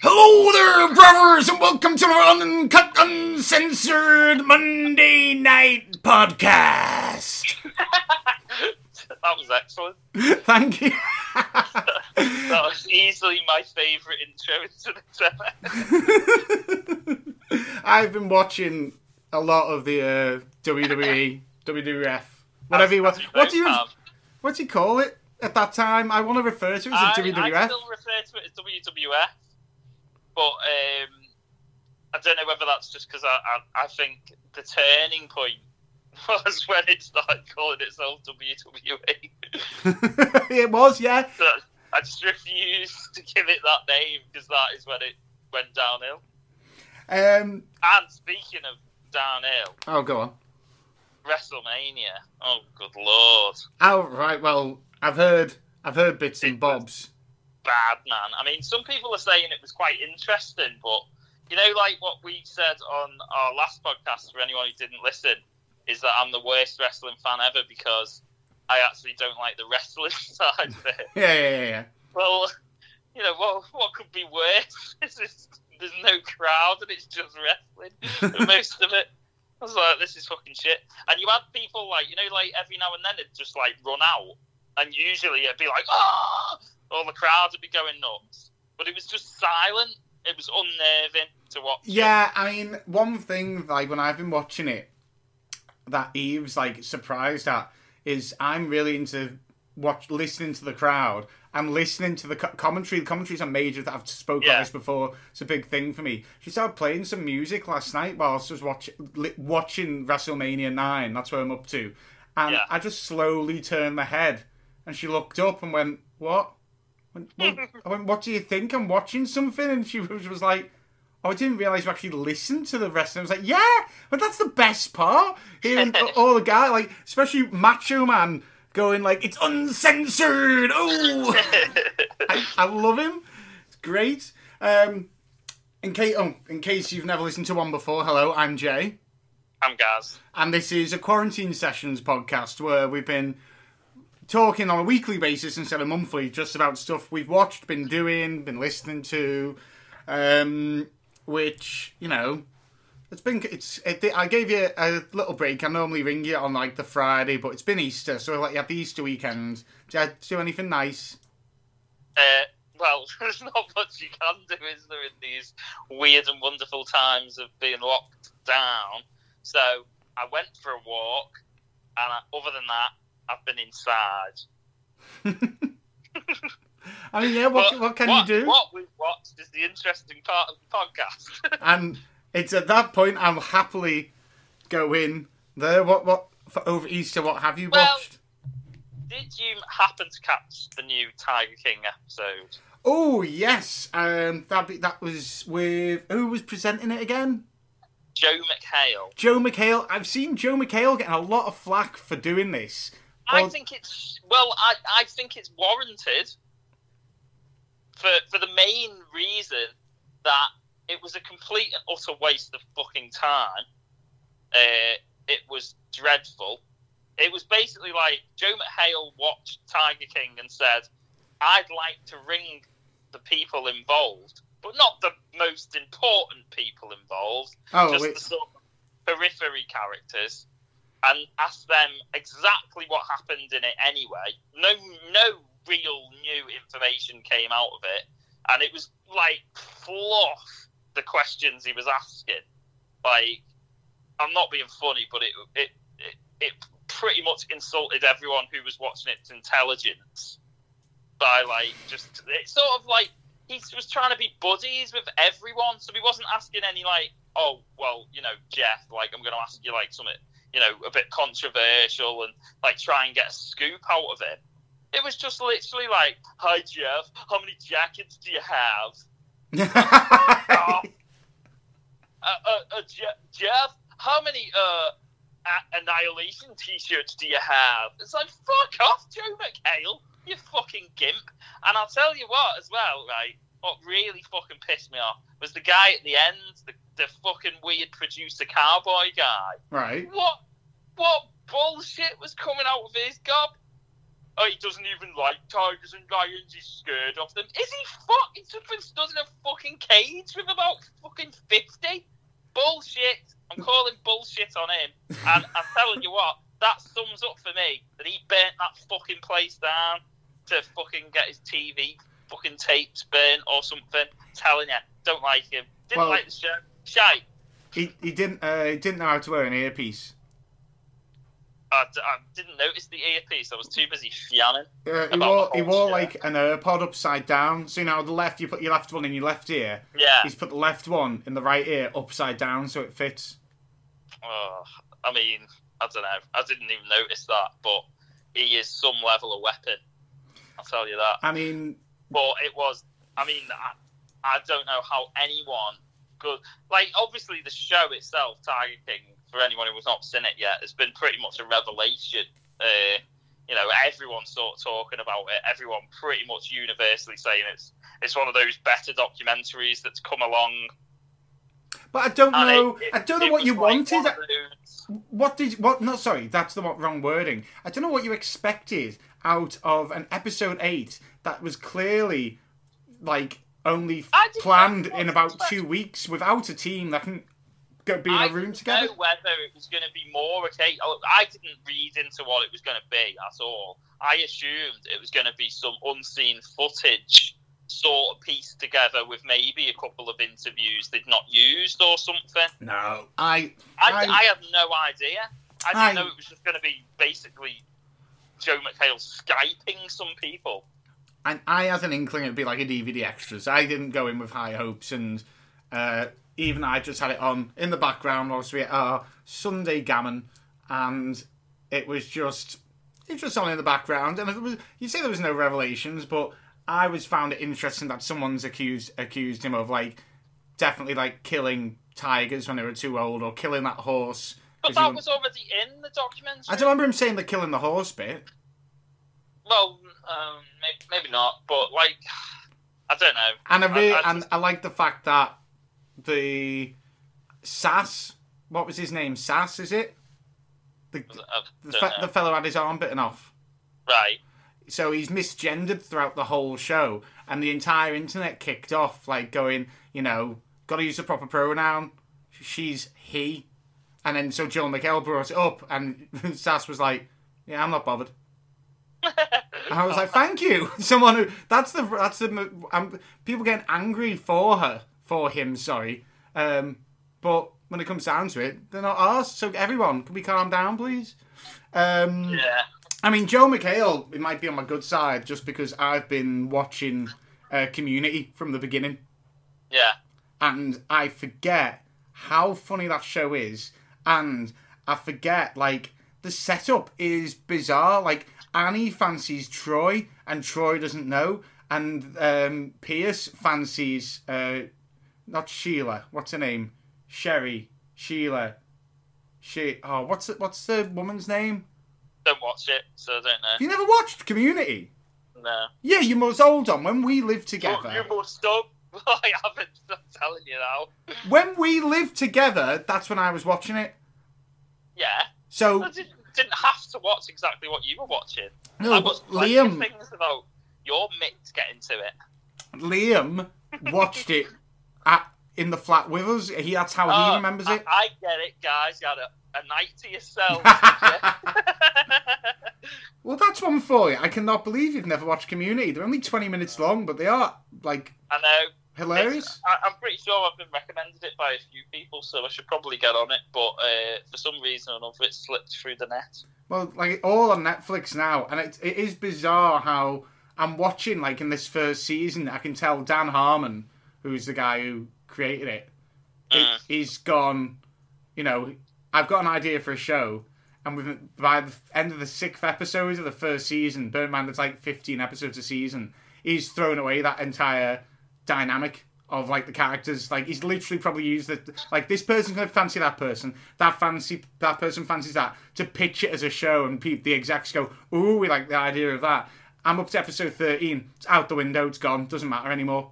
Hello there, brothers, and welcome to our uncut, uncensored Monday night podcast. That was excellent. Thank you. That was easily my favourite intro into this ever. I've been watching a lot of the uh, WWE, WWF, whatever you want. What do you have. what do you call it at that time? I want to refer to it I, as I WWF. still refer to it as WWF, but um, I don't know whether that's just because I, I, I think the turning point was when it started calling itself WWE. it was, yeah. So I just refuse to give it that name because that is when it went downhill. Um. And speaking of downhill, Oh, go on. WrestleMania. Oh, good lord. Oh, right. Well, I've heard, I've heard bits and It was- bobs. bad, man. I mean, some people are saying it was quite interesting, but you know, like what we said on our last podcast, for anyone who didn't listen, is that I'm the worst wrestling fan ever because I actually don't like the wrestling side of it. Yeah, yeah, yeah. yeah. Well, you know, what what could be worse? It's just, there's no crowd and it's just wrestling most of it. I was like, this is fucking shit. And you had people like, you know, like every now and then it'd just like run out, and usually it'd be like, ah, all the crowd would be going nuts. But it was just silent. It was unnerving to watch. it. Yeah, I mean, one thing like when I've been watching it, that Eve's like surprised at is I'm really into watch listening to the crowd. I'm listening to the co- commentary. The commentary's a major that I've spoken Yeah. about this before. It's a big thing for me. She started playing some music last night whilst I was watch, li- watching WrestleMania Nine. That's where I'm up to, and Yeah. I just slowly turned my head, and she looked up and went, "What?" I went, well, I went, "What do you think? I'm watching something," and she was, was like. Oh, I didn't realise you actually listened to the wrestling. I was like, yeah, but that's the best part. Hearing all the guy, like, especially Macho Man going like, it's uncensored. Oh, I, I love him. It's great. Um, in case, oh, in case you've never listened to one before, hello, I'm Jay, I'm Gaz. and this is a quarantine sessions podcast where we've been talking on a weekly basis instead of monthly, just about stuff we've watched, been doing, been listening to. Um, which you know it's been it's it, i gave you a little break i normally ring you on like the friday but it's been easter so like you had the easter weekend did you do anything nice Uh, well, there's not much you can do, is there, in these weird and wonderful times of being locked down? So I went for a walk, and I, other than that, I've been inside. i mean yeah what, what can what, you do What we've watched is the interesting part of the podcast. and it's at that point i'll happily go in there what what for over easter what have you Well- watched Did you happen to catch the new Tiger King episode? oh yes um that be, that was with who was presenting it again Joel McHale. Joel McHale. I've seen Joel McHale getting a lot of flack for doing this. I Well- think it's well. I, I think it's warranted for for the main reason that it was a complete and utter waste of fucking time. Uh, it was dreadful. It was basically like Joel McHale watched Tiger King and said, "I'd like to ring the people involved, but not the most important people involved, Oh, just wait. the sort of periphery characters, and ask them exactly what happened in it anyway. No, no real new information came out of it, and it was like fluff the questions he was asking. Like, I'm not being funny, but it it it, it pretty much insulted everyone who was watching its intelligence by like just it's sort of like he was trying to be buddies with everyone, so he wasn't asking any like, oh well, you know, Jeff, like I'm going to ask you like something, you know, a bit controversial and like try and get a scoop out of it. It was just literally like, hi Jeff, how many jackets do you have? Oh. Uh, uh, uh, Je- Jeff, how many uh, a- Annihilation t-shirts do you have? It's like, fuck off, Joel McHale, you fucking gimp. And I'll tell you what, as well, right? What really fucking pissed me off was the guy at the end, the, the fucking weird producer cowboy guy. Right. What, what bullshit was coming out of his gob? Oh, he doesn't even like tigers and lions. He's scared of them. Is he fucking something stood in a fucking cage with about fucking fifty? Bullshit. I'm calling bullshit on him. And I'm telling you what, that sums up for me that he burnt that fucking place down to fucking get his TV fucking tapes burnt or something. telling you, don't like him. Didn't Well- like the show. Shite. He he didn't uh, he didn't know how to wear an earpiece. I, d- I didn't notice the earpiece. I was too busy fjanning. Uh, he wore he wore like an AirPod upside down. So you know the left you put your left one in your left ear. Yeah. He's put the left one in the right ear upside down so it fits. Oh, I mean, I don't know. I didn't even notice that, but he is some level of weapon. I'll tell you that. I mean, But it was. I mean, I, I don't know how anyone could. Like, obviously, the show itself, Tiger King, for anyone who who's not seen it yet, it's been pretty much a revelation. Uh, you know, everyone's sort of talking about it. Everyone pretty much universally saying it's it's one of those better documentaries that's come along. but I don't And know. it- it- I don't know what you like wanted. one of those- What did what? No, sorry, that's the wrong wording. I don't know what you expected out of an episode eight that was clearly like only planned in about two weeks without a team that can go be in I a room didn't together. know whether it was going to be more okay. I didn't read into what it was going to be at all. I assumed it was going to be some unseen footage sort of pieced together with maybe a couple of interviews they'd not used or something. No, I I, I- I, had no idea. I didn't I- know it was just going to be basically Joel McHale skyping some people. and I had an inkling it'd be like a DVD extras. I didn't go in with high hopes, and uh, even I just had it on in the background whilst we our Sunday gammon, and it was just it was just on in the background. And it was you say there was no revelations, but I was found it interesting that someone's accused accused him of like definitely like killing tigers when they were too old, or killing that horse. But that was already in the documentary. I don't remember him saying the killing the horse bit. Well, um, maybe, maybe not, but like, I don't know. And I really, I- I and I like the fact that the Saff, what was his name? Saff, is it? The, the, fe- the fellow had his arm bitten off. Right. So he's misgendered throughout the whole show, and the entire internet kicked off, like going, you know, got to use the proper pronoun. She's he, and then so Joel McHale brought it up, and Saff was like, "Yeah, I'm not bothered." And I was like, "Thank you, someone who that's the that's the um, people getting angry for her for him, sorry, um, but when it comes down to it, they're not us. So everyone, can we calm down, please?" Um, yeah. I mean, Joel McHale, it might be on my good side just because I've been watching uh, Community from the beginning, Yeah. and I forget how funny that show is, and I forget like the setup is bizarre. Like Annie fancies Troy, and Troy doesn't know, and um, Pierce fancies uh, not Sheila. What's her name? Sherry. Sheila. She. Oh, what's the, what's the woman's name? Don't watch it, so I don't know. You never watched Community? No. Yeah, you must hold on. When we lived together, You must have. I haven't. I'm telling you now. when we lived together, that's when I was watching it. Yeah. So I didn't, didn't have to watch exactly what you were watching. no, I but was Liam, things about your mate getting to it. Liam watched it at in the flat with us. He that's how he Oh, remembers I, it. I get it, guys. You had a, a night to yourself. Well, that's one for you. I cannot believe you've never watched Community. They're only twenty minutes long, but they are like I know. hilarious. It's- I, I'm pretty sure I've been recommended it by a few people, so I should probably get on it. But uh, for some reason or another, it slipped through the net. Well, like all on Netflix now, and it, it is bizarre how I'm watching. Like in this first season, I can tell Dan Harmon, who's the guy who created it, it Mm. he's gone. You know, I've got an idea for a show, and with by the end of the sixth episode of the first season, Birdman, there's like 15 episodes a season. He's thrown away that entire dynamic of like the characters. Like he's literally probably used that. Like this person's gonna fancy that person. That fancy that person fancies that to pitch it as a show, and pe- the execs go, "Ooh, we like the idea of that." I'm up to episode thirteen. It's out the window. It's gone. Doesn't matter anymore.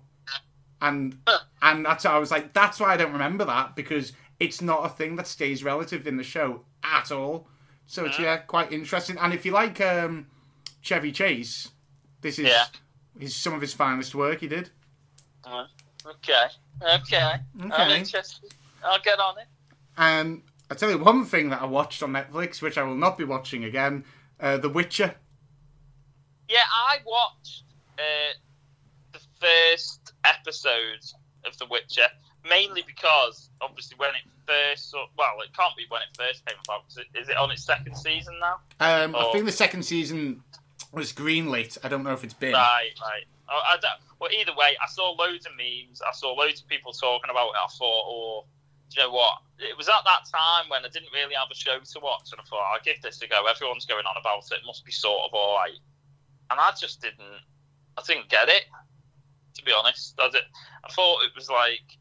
And and that's I was like, that's why I don't remember that because it's not a thing that stays relative in the show at all. So it's yeah, quite interesting. And if you like um, Chevy Chase, this is Yeah. his some of his finest work he did. Uh, okay, okay, I'm Okay. interested. I'll get on it. And I tell you one thing that I watched on Netflix, which I will not be watching again, uh, The Witcher. Yeah, I watched uh, the first episode of The Witcher mainly because obviously when it first, well, it can't be when it first came about. Is it on its second season now? Um, I Oh. think the second season was greenlit. I don't know if it's been. Right, right. Oh, I well, either way, I saw loads of memes. I saw loads of people talking about it. I thought, oh, do you know what? It was at that time when I didn't really have a show to watch, and I thought, I'll give this a go. Everyone's going on about it. It must be sort of all right. And I just didn't. I didn't get it. To be honest, I, did, I thought it was like.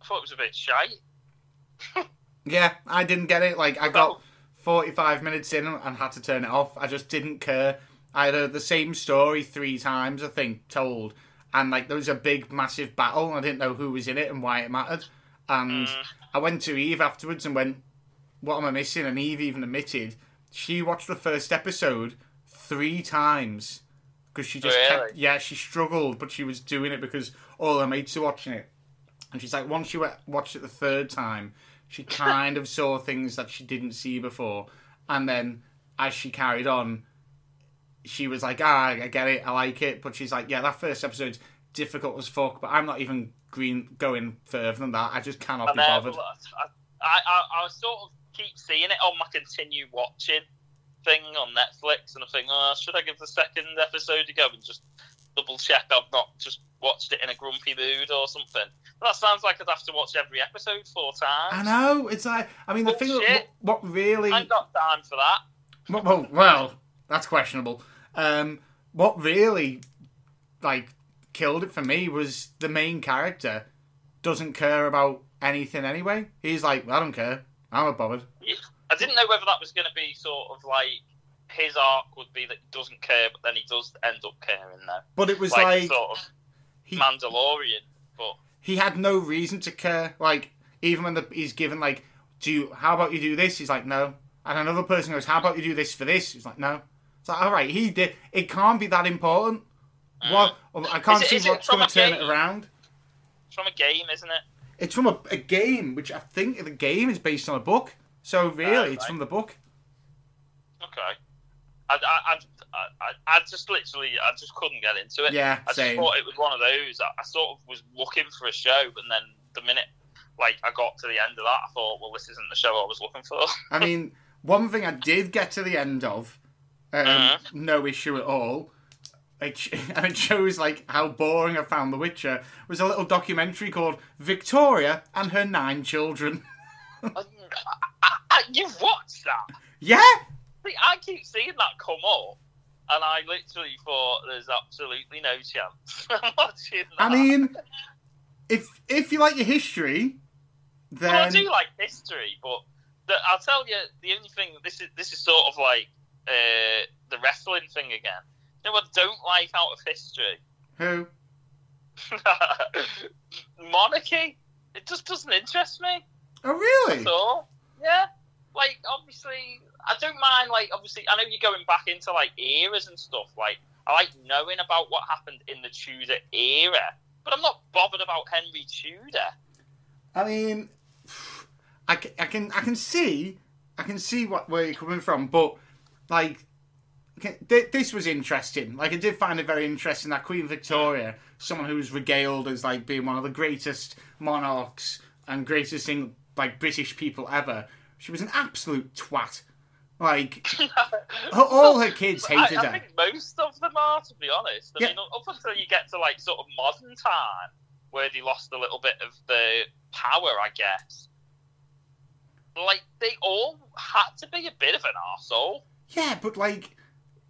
I thought it was a bit shite. Yeah, I didn't get it. Like I got 45 minutes in and had to turn it off. I just didn't care. I had uh, the same story three times, I think, told, and like there was a big, massive battle. I didn't know who was in it and why it mattered. And Mm. I went to Eve afterwards and went, "What am I missing?" And Eve even admitted she watched the first episode three times because she just kept, yeah, she struggled, but she was doing it because all her mates were watching it. And she's like, once she watched it the third time, she kind of saw things that she didn't see before. And then as she carried on, she was like, ah, I get it, I like it. But she's like, yeah, that first episode's difficult as fuck, but I'm not even green going further than that. I just cannot And be bothered. I, I, I, I sort of keep seeing it on my continue watching thing on Netflix, and I think, oh, should I give the second episode a go and just double check I've not just watched it in a grumpy mood or something? That sounds like I'd have to watch every episode four times. I know, it's like, I mean, the thing, that, what, what really. I ain't got time for that. Well, well, well, that's questionable. Um, what really, like, killed it for me was the main character doesn't care about anything anyway. He's like, I don't care. I'm not bothered. I didn't know whether that was going to be sort of like his arc would be that he doesn't care, but then he does end up caring though. But it was Like, like, sort of he, Mandalorian, but he had no reason to care. Like, even when the, he's given, like, do you, how about you do this? He's like, no. And another person goes, how about you do this for this? He's like, no. It's like, all right, he did. It can't be that important. What? I can't Mm. Is it- see what's going to turn it around. it's from a game, isn't it? It's from a, a game, which I think the game is based on a book. So really, Ah, it's right. from the book. Okay. I, I, I, I, I just literally, I just couldn't get into it. Yeah, I just thought it was one of those. I, I sort of was looking for a show, and then the minute, like, I got to the end of that, I thought, well, this isn't the show I was looking for. I mean, one thing I did get to the end of, um, Uh-huh. no issue at all. It, and it shows like how boring I found The Witcher. Was a little documentary called Victoria and Her Nine Children. I, I, I, you've watched that? yeah, See, I keep seeing that come up, and I literally thought there's absolutely no chance I'm watching that. I mean, if if you like your history, then Well, I do like history, but the, I'll tell you the only thing. This is this is sort of like uh, the wrestling thing again. You know what I don't like out of history? who? Monarchy. It just doesn't interest me Oh really? all. Yeah, like obviously, I don't mind. Like obviously, I know you're going back into like eras and stuff. Like I like knowing about what happened in the Tudor era, but I'm not bothered about Henry Tudor. I mean, I, ca- I can I can see I can see what where you're coming from, but like this was interesting. Like I did find it very interesting that Queen Victoria, someone who was regaled as like being one of the greatest monarchs and greatest thing like British people ever, she was an absolute twat. Like all her kids hated I, I her. think most of them are, to be honest. I Yeah. mean, up until you get to like sort of modern time, where they lost a little bit of the power, I guess. Like they all had to be a bit of an arsehole. Yeah, but like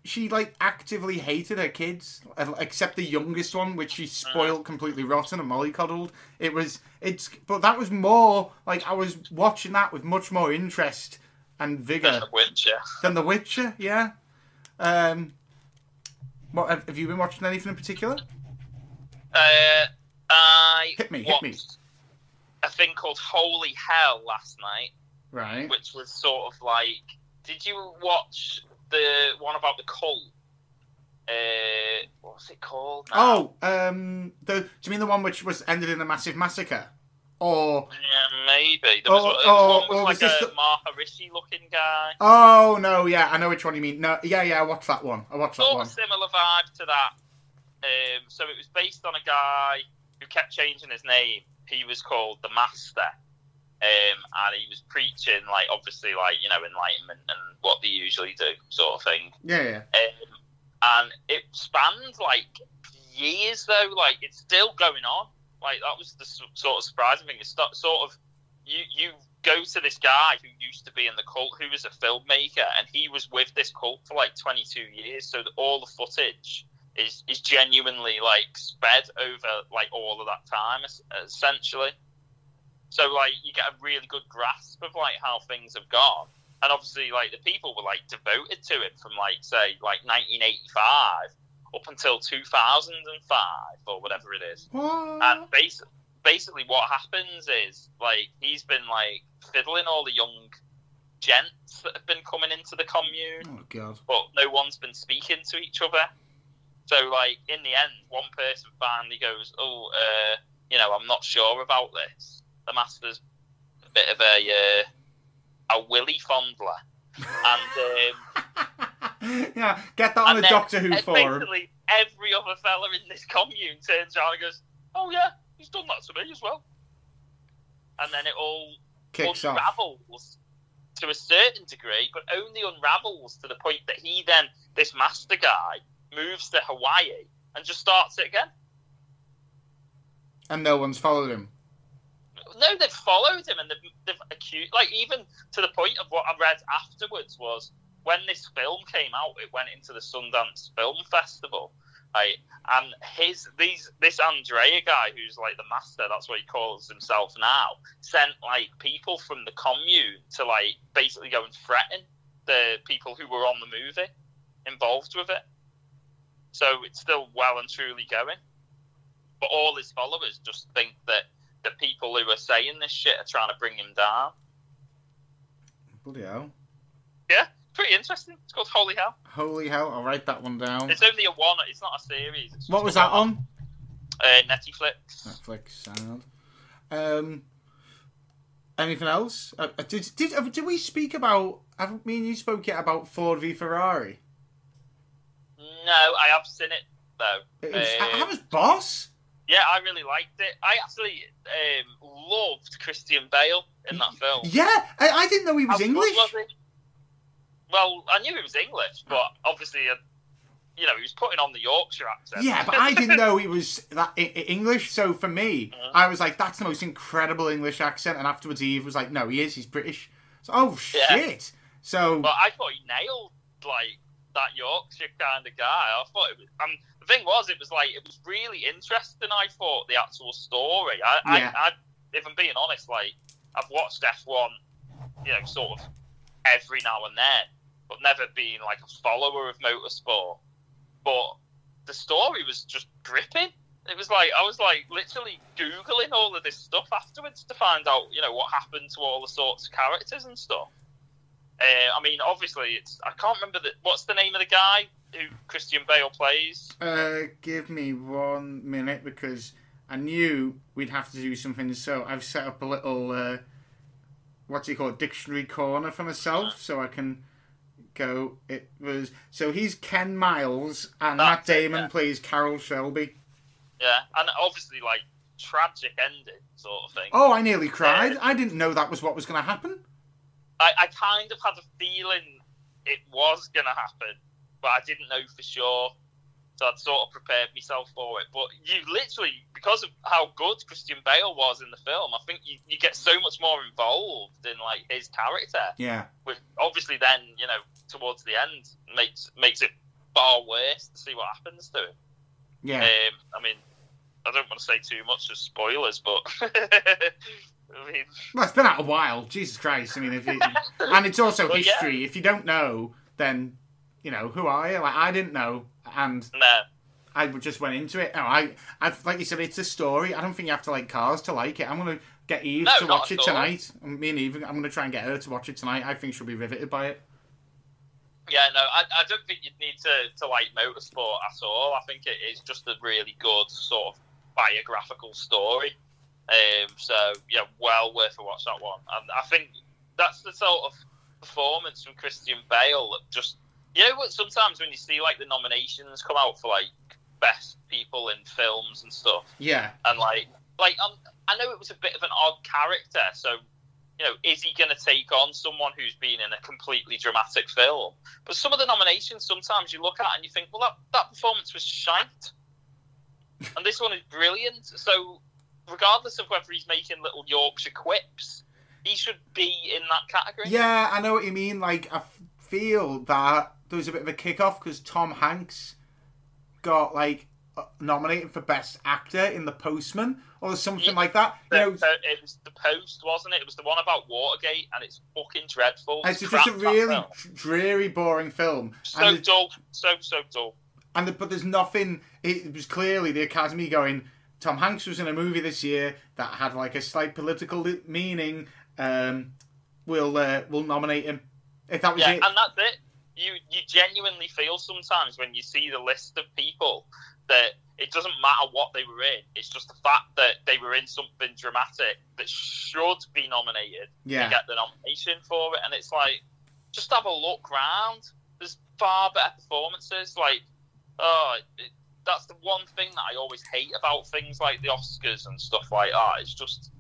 she like actively hated her kids, uh, except the youngest one, which she spoiled completely rotten and mollycoddled. It was it's, but that was more like I was watching that with much more interest and vigor than The Witcher. than The Witcher. Yeah. Um. What have, have you been watching anything in particular? Uh, I Hit me, hit me. a thing called Holy Hell last night, Right. which was sort of like. Did you watch the one about the cult? Uh, what's it called? now? Oh, um, the do you mean the one which was ended in a massive massacre, or yeah, maybe. There Oh, was, there oh, was with oh, like was this a the- Maharishi looking guy. oh no, yeah, I know which one you mean. No, yeah, yeah, I watched that one. I watched that Sort one. similar vibe to that. Um, so it was based on a guy who kept changing his name. He was called the Master. Um, and he was preaching, like, obviously, like, you know, enlightenment and what they usually do, sort of thing. Yeah, yeah. Um, and it spanned, like, years, though. Like, it's still going on. Like, that was the sort of surprising thing. It's sto- sort of, you, you go to this guy who used to be in the cult, who was a filmmaker, and he was with this cult for, like, 22 years. So that all the footage is, is genuinely, like, sped over, like, all of that time, essentially. So like you get a really good grasp of like how things have gone, and obviously like the people were like devoted to it from like say like 1985 up until 2005 or whatever it is. And basically, basically what happens is like he's been like fiddling all the young gents that have been coming into the commune oh god. but no one's been speaking to each other. So, like, in the end, one person finally goes, "Oh, uh, you know, I'm not sure about this." The master's a bit of a uh, a willy fondler, and um, yeah, get that on the Doctor Who forum. basically every other fella in this commune turns around and goes, "Oh yeah, he's done that to me as well," and then it all Kicks off. unravels to a certain degree, but only unravels to the point that he then, this master guy, moves to Hawaii and just starts it again. And no one's followed him. No, they've followed him and they've, they've accused, like, even to the point of what I read afterwards was when this film came out, it went into the Sundance Film Festival. Right, and his these this Andrea guy who's like the master, that's what he calls himself now, sent like people from the commune to like basically go and threaten the people who were on the movie involved with it. So it's still well and truly going. But all his followers just think that the people who are saying this shit are trying to bring him down. Bloody hell. Yeah, pretty interesting. It's called Holy Hell. Holy hell, I'll write that one down. It's only a one. It's not a series. What was that one. on? Uh, Netflix. Netflix sound. Um, anything else? Uh, uh, did did did we speak about? Haven't me and you spoke yet about Ford v Ferrari? No, I have seen it though. It was, Uh, how was Boss? Yeah, I really liked it. I actually um, loved Christian Bale in that film. Yeah, I, I didn't know he was English. was? Well, I knew he was English, but obviously, uh, you know, he was putting on the Yorkshire accent. Yeah, but I didn't know he was that I- English. So for me, Uh-huh. I was like, "That's the most incredible English accent." And afterwards, Eve was like, "No, he is. He's British." So, oh Yeah. shit! So But I thought he nailed like that Yorkshire kind of guy. I thought it was. Um, thing was, it was like it was really interesting. I thought the actual story. I, Yeah. I, I, if I'm being honest, like I've watched F1, you know, sort of every now and then, but never been like a follower of motorsport. But the story was just gripping. It was like I was like literally googling all of this stuff afterwards to find out, you know, what happened to all the sorts of characters and stuff. Uh, I mean, obviously, it's I can't remember the what's the name of the guy who Christian Bale plays. uh, give me one minute because I knew we'd have to do something. So I've set up a little uh, what do you call dictionary corner for myself, so I can go. It was so he's Ken Miles and Matt That's it, Damon yeah. plays Carroll Shelby. Yeah, and obviously, like tragic ending sort of thing. Oh, I nearly cried. I didn't know that was what was going to happen. I, I kind of had a feeling it was gonna happen, but I didn't know for sure. So I'd sort of prepared myself for it. But you literally, because of how good Christian Bale was in the film, I think you, you get so much more involved in like his character. Yeah. which obviously then you know towards the end makes makes it worst to see what happens to him. Yeah. Um, I mean, I don't want to say too much as spoilers, but I mean, Well, it's been out a while. Jesus Christ! I mean, if it, and it's also Well, yeah. history. If you don't know, then you know who are you? Like I didn't know, and no. I just went into it. No, I, I've like you said, it's a story. I don't think you have to like cars to like it. I'm gonna get Eve No, to watch it tonight. Me and Eve, I'm gonna try and get her to watch it tonight. I think she'll be riveted by it. Yeah, no, I, I don't think you'd need to, to like motorsport at all. I think it is just a really good sort of biographical story. Um, so yeah, well worth a watch that one. And I think that's the sort of performance from Christian Bale that just you know what sometimes when you see like the nominations come out for like best people in films and stuff Yeah, and like like um, I know it was a bit of an odd character, so you know, is he going to take on someone who's been in a completely dramatic film? But some of the nominations, sometimes you look at and you think, well, that that performance was shite, and this one is brilliant. So, regardless of whether he's making little Yorkshire quips, he should be in that category. yeah, I know what you mean. Like I feel that there was a bit of a kick off because Tom Hanks got like uh, nominated for best actor in The Postman or something Yeah. like that. The- You know, the- it was the post, wasn't it? It was the one about Watergate, and it's fucking dreadful. it's It's just a really dreary, boring film. so and dull, so so dull. And the, but there's nothing. It was clearly the Academy going. Tom Hanks was in a movie this year that had like a slight political meaning. Um, we'll uh, we'll nominate him. If that was Yeah, it, and that's it. You you genuinely feel sometimes when you see the list of people that it doesn't matter what they were in. It's just the fact that they were in something dramatic that should be nominated yeah, get the nomination for it. And it's like, just have a look round. There's far better performances. Like, oh, it, that's the one thing that I always hate about things like the Oscars and stuff like that. It's just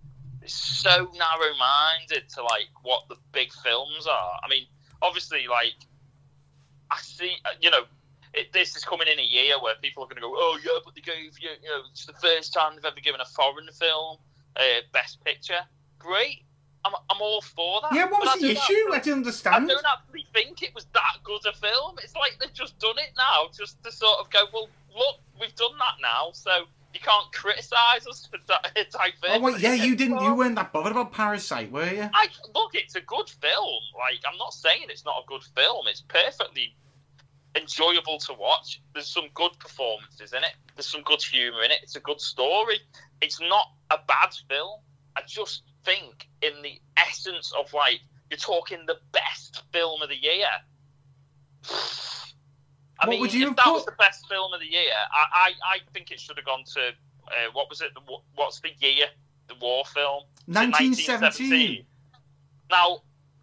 it's so narrow-minded to like what the big films are. I mean, obviously, like I see, uh, you know. It, this is coming in a year where people are going to go, oh yeah, but they gave you, you know, it's the first time they've ever given a foreign film uh, best picture. Great, I'm, I'm all for that. yeah. What was the issue? actually- I didn't understand. I don't actually think it was that good a film. It's like they've just done it now, just to sort of go, well, look, we've done that now, so you can't criticise us for di-. Oh wait, yeah, you didn't. You weren't that bothered about Parasite, were you? I look, it's a good film. Like, I'm not saying it's not a good film. It's perfectly enjoyable to watch. There's some good performances in it. There's some good humour in it. It's a good story. It's not a bad film. I just think, in the essence of like, you're talking the best film of the year. I What mean, would you if that put- was the best film of the year, I, I, I think it should have gone to uh, what was it? The, what's the year? The war film. 1917. Now,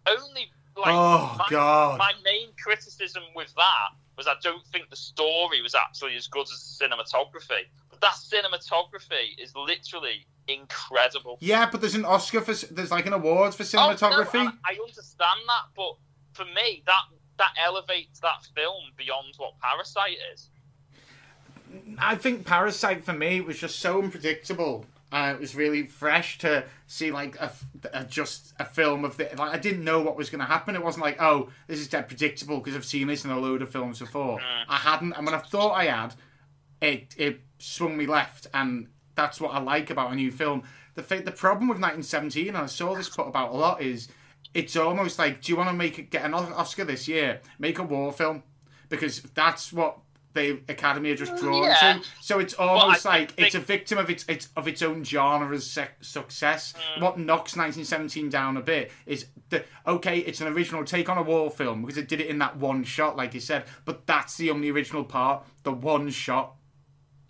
only like oh my, God. my main criticism with that was I don't think the story was actually as good as the cinematography. But that cinematography is literally incredible. Yeah, but there's an Oscar for there's like an award for Oh, no, cinematography. I, I understand that, but for me, that that elevates that film beyond what Parasite is. I think Parasite for me was just so unpredictable. Uh, it was really fresh to see like a, a- just a film of the like I didn't know what was going to happen. It wasn't like oh this is dead predictable because I've seen this in a load of films before. Mm. I hadn't, and when I thought I had, it it swung me left, and that's what I like about a new film. The the problem with 1917, and I saw this put about a lot, is it's almost like do you want to make it get an Oscar this year? Make a war film because that's what the Academy are just drawn Yeah. to. So it's almost I like think- it's a victim of its, its of its own genre's sec- success. Mm. What knocks 1917 down a bit is the okay, it's an original take on a war film because it did it in that one shot, like you said. But that's the only original part, the one shot.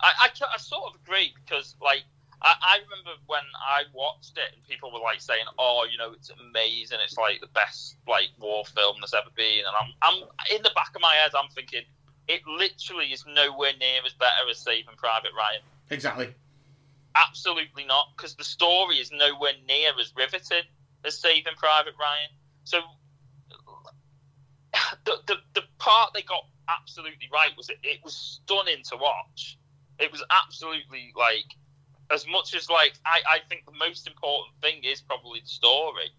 I, I, I sort of agree because, like, I, I remember when I watched it and people were like saying, "Oh, you know, it's amazing. It's like the best like war film there's ever been." And I'm, I'm in the back of my head, I'm thinking, it literally is nowhere near as better as Saving Private Ryan. Exactly. Absolutely not, because the story is nowhere near as riveting as Saving Private Ryan. So the the, the part they got absolutely right was it, it was stunning to watch. It was absolutely like as much as like I, I think the most important thing is probably the story,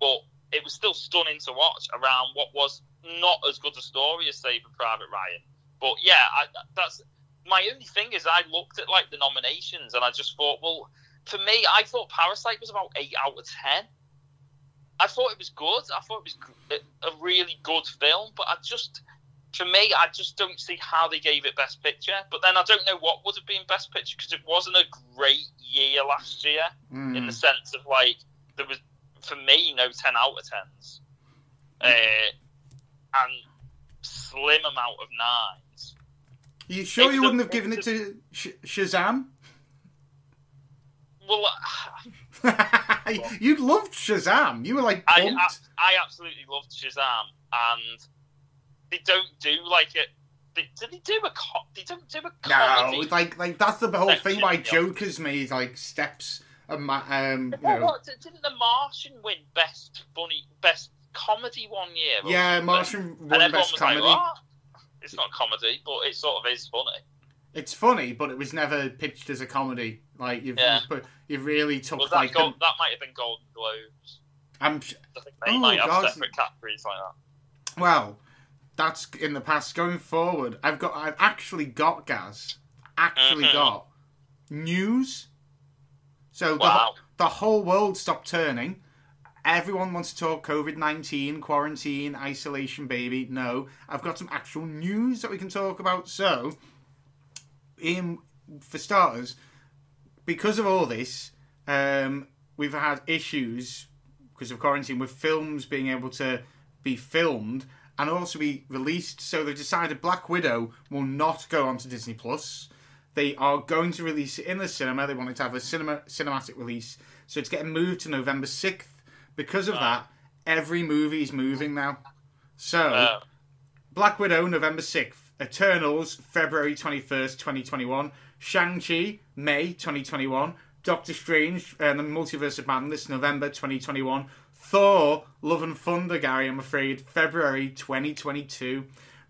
but it was still stunning to watch around what was not as good a story as Saving Private Ryan. But yeah, I, that's my only thing is I looked at like the nominations and I just thought, well, for me, I thought Parasite was about eight out of ten. I thought it was good. I thought it was a really good film, but I just, for me, I just don't see how they gave it Best Picture. But then I don't know what would have been Best Picture because it wasn't a great year last year Mm. in the sense of like there was for me no ten out of tens, uh, and slim amount of nines. You sure you wouldn't have given it to Sh- Shazam? Well, you loved Shazam. You were like I. I I absolutely loved Shazam, and they don't do like it. They, did they do a co- They don't do a no, like like that's the whole thing. Why Joker's made like steps. And ma- um, you know, what, didn't The Martian win best funny, best comedy one year? yeah. Martian And won everyone best comedy. like, "What? It's not comedy, but it sort of is funny. It's funny, but it was never pitched as a comedy. Like you've Yeah. you've, put, you've really took Was that like. gold, that might have been Golden Globes. I'm I think they Oh, might have God. separate categories like that. well, that's in the past. Going forward, I've got I've actually got Gaz. Actually Mhm. got news. So the, Wow. the whole world stopped turning. Everyone wants to talk COVID 19, quarantine, isolation, baby. No, I've got some actual news that we can talk about. So, in, for starters, because of all this, um, we've had issues because of quarantine with films being able to be filmed and also be released. So they've decided Black Widow will not go onto Disney Plus. They are going to release it in the cinema. They wanted to have a cinema cinematic release, so it's getting moved to November sixth. Because of that, every movie is moving now. So Uh, Black Widow, November 6th. Eternals, February 21st, 2021. Shang-Chi, May 2021. Doctor Strange and the Multiverse of Madness, November 2021. Thor, Love and Thunder, Gary, I'm afraid, February 2022.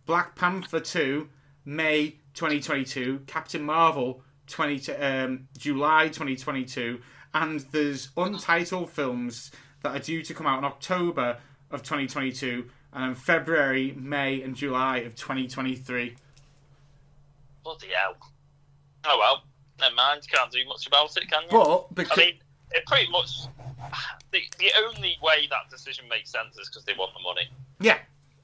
Black Panther 2, May 2022. Captain Marvel, 20, um, July 2022. And there's untitled films that are due to come out in October of 2022 and in February, May, and July of 2023. bloody hell. Oh well, never mind. Can't do much about it, can you? But I because mean, it pretty much. The, the only way that decision makes sense is because they want the money. yeah,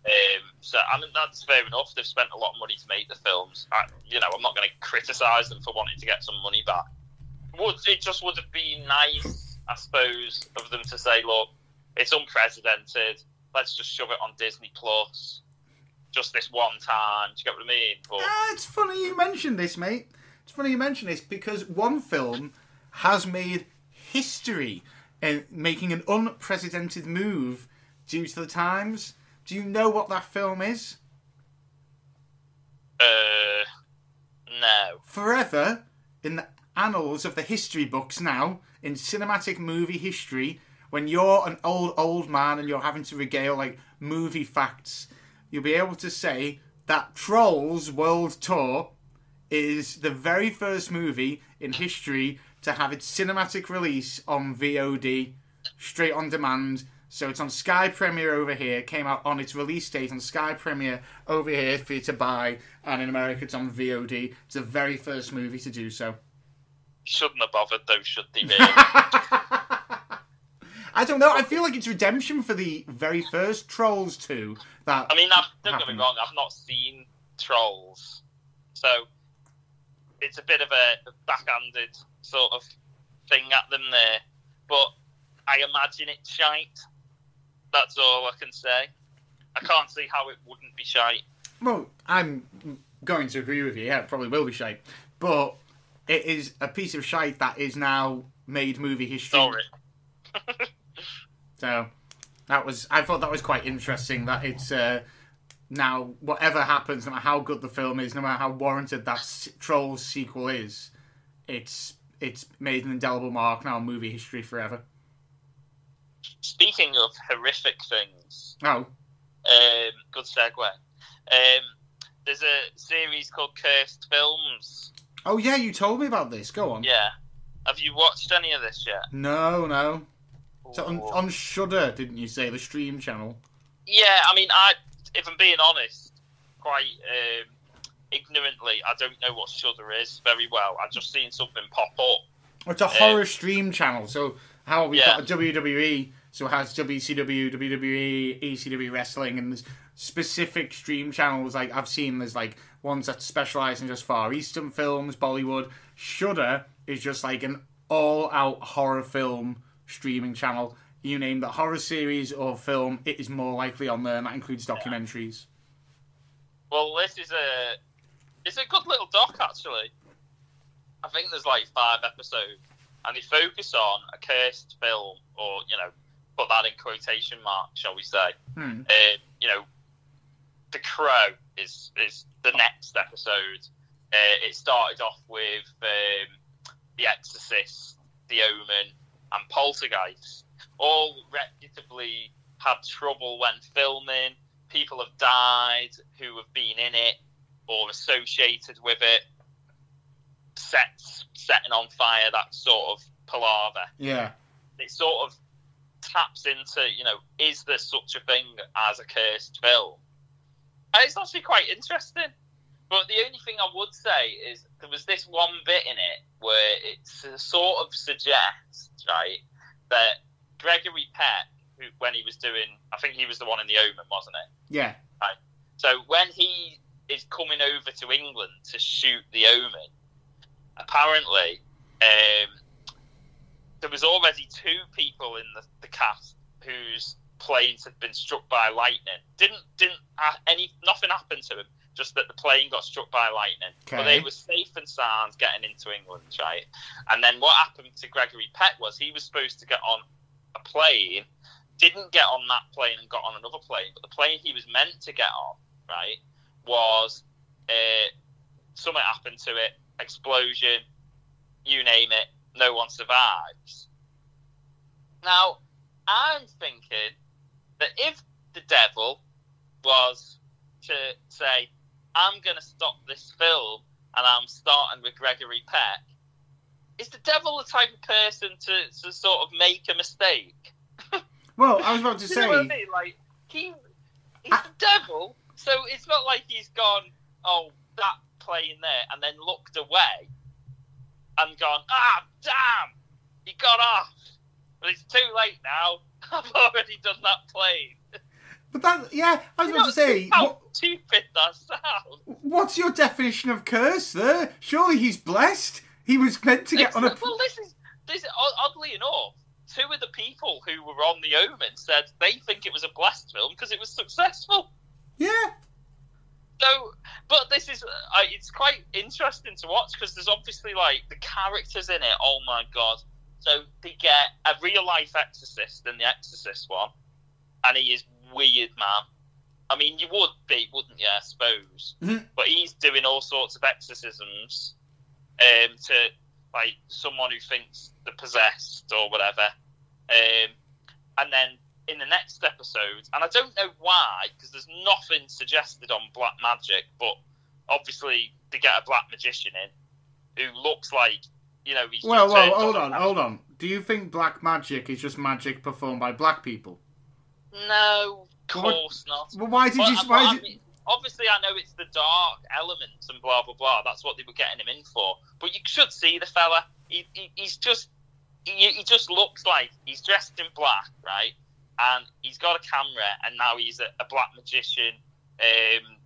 Um, so I mean that's fair enough. They've spent a lot of money to make the films. I, you know, I'm not going to criticise them for wanting to get some money back. Would it just would have been nice, I suppose, of them to say, look, it's unprecedented. Let's just shove it on Disney Plus, just this one time. Do you get what I mean? But Ah, it's funny you mentioned this, mate. It's funny you mentioned this because one film has made history in making an unprecedented move due to the times. Do you know what that film is? uh, no. Forever in the annals of the history books now, in cinematic movie history, when you're an old, old man and you're having to regale like movie facts, you'll be able to say that Trolls World Tour is the very first movie in history to have its cinematic release on VOD, straight on demand. So it's on Sky Premiere over here. Came out on its release date on Sky Premiere over here for you to buy, and in America it's on VOD. It's the very first movie to do so. Shouldn't have bothered though, should they? I don't know. I feel like it's redemption for the very first Trolls 2. That I mean, I've, don't get me wrong, I've not seen Trolls, so it's a bit of a backhanded sort of thing at them there. But I imagine it's shite. That's all I can say. I can't see how it wouldn't be shite. Well, I'm going to agree with you. Yeah, it probably will be shite, but it is a piece of shite that is now made movie history. Sorry. So that was. I thought that was quite interesting. That it's uh, now whatever happens, no matter how good the film is, no matter how warranted that s- Trolls sequel is, it's it's made an indelible mark now in movie history forever. Speaking of horrific things, Oh, um, good segue. Um, there's a series called Cursed Films. oh yeah, you told me about this. Go on. Yeah. Have you watched any of this yet? No, no. So on, on Shudder, didn't you say the stream channel? Yeah, I mean, I if I'm being honest, quite um, ignorantly, I don't know what Shudder is very well. I've just seen something pop up. It's a uh, horror stream channel. So how we Yeah. got a WWE, so it has WCW, WWE, ECW wrestling, and there's specific stream channels. Like I've seen, there's like ones that specialize in just Far Eastern films, Bollywood. Shudder is just like an all-out horror film streaming channel. You name the horror series or film, it is more likely on there, and that includes documentaries. Well, this is a it's a good little doc actually. I think there's like five episodes, and they focus on a cursed film, or you know, put that in quotation marks, shall we say? Hmm. Um, you know, The Crow is is the next episode. Uh, it started off with um, The Exorcist, The Omen, and Poltergeist. All reputably had trouble when filming. People have died who have been in it or associated with it. Sets setting on fire, that sort of palaver Yeah. it sort of taps into, you know, is there such a thing as a cursed film? And it's actually quite interesting. But the only thing I would say is there was this one bit in it where it sort of suggests, right, that Gregory Peck, who, when he was doing, I think he was the one in the Omen, wasn't it? Yeah. So when he is coming over to England to shoot the Omen, apparently um, there was already two people in the, the cast whose planes had been struck by lightning. Didn't didn't uh, any nothing happened to them. Just that the plane got struck by lightning, but they were safe and sound getting into England, right? And then what happened to Gregory Peck was he was supposed to get on a plane, didn't get on that plane and got on another plane, but the plane he was meant to get on, right, was uh, something happened to it, explosion, you name it, no one survives. Now, I'm thinking that if the devil was to say, I'm going to stop this film and I'm starting with Gregory Peck, is the devil the type of person to, to sort of make a mistake? Well, I was about to Do you know what I say, mean? Like he, he's I- the devil, so it's not like he's gone, oh, that plane there, and then looked away and gone, ah, damn, he got off. But it's too late now. I've already done that plane. but that, yeah, I was You about to say, how what, stupid that sounds. what's your definition of curse there? Surely he's blessed. He was meant to get on a. well, this is this. is- Oddly enough, two of the people who were on the Omen said they think it was a blast film because it was successful. Yeah. So, but this is uh, it's quite interesting to watch because there's obviously like the characters in it. Oh my god! So they get a real life exorcist in the Exorcist one, and he is weird, man. I mean, you would be, wouldn't you? I suppose. Mhm. But he's doing all sorts of exorcisms um, to like someone who thinks they're possessed or whatever. Um, and then in the next episode, and I don't know why, because there's nothing suggested on Black Magic, but obviously they get a black magician in who looks like, you know, he's just Well, well, hold on. on, hold on. Do you think black magic is just magic performed by black people? No, of course not. Well, why did But- you? Why I mean, obviously, I know it's the dark elements and blah blah blah. That's what they were getting him in for. But you should see the fella. He, he, he's just he, he just looks like he's dressed in black, right? And he's got a camera, and now he's a, a black magician. Um,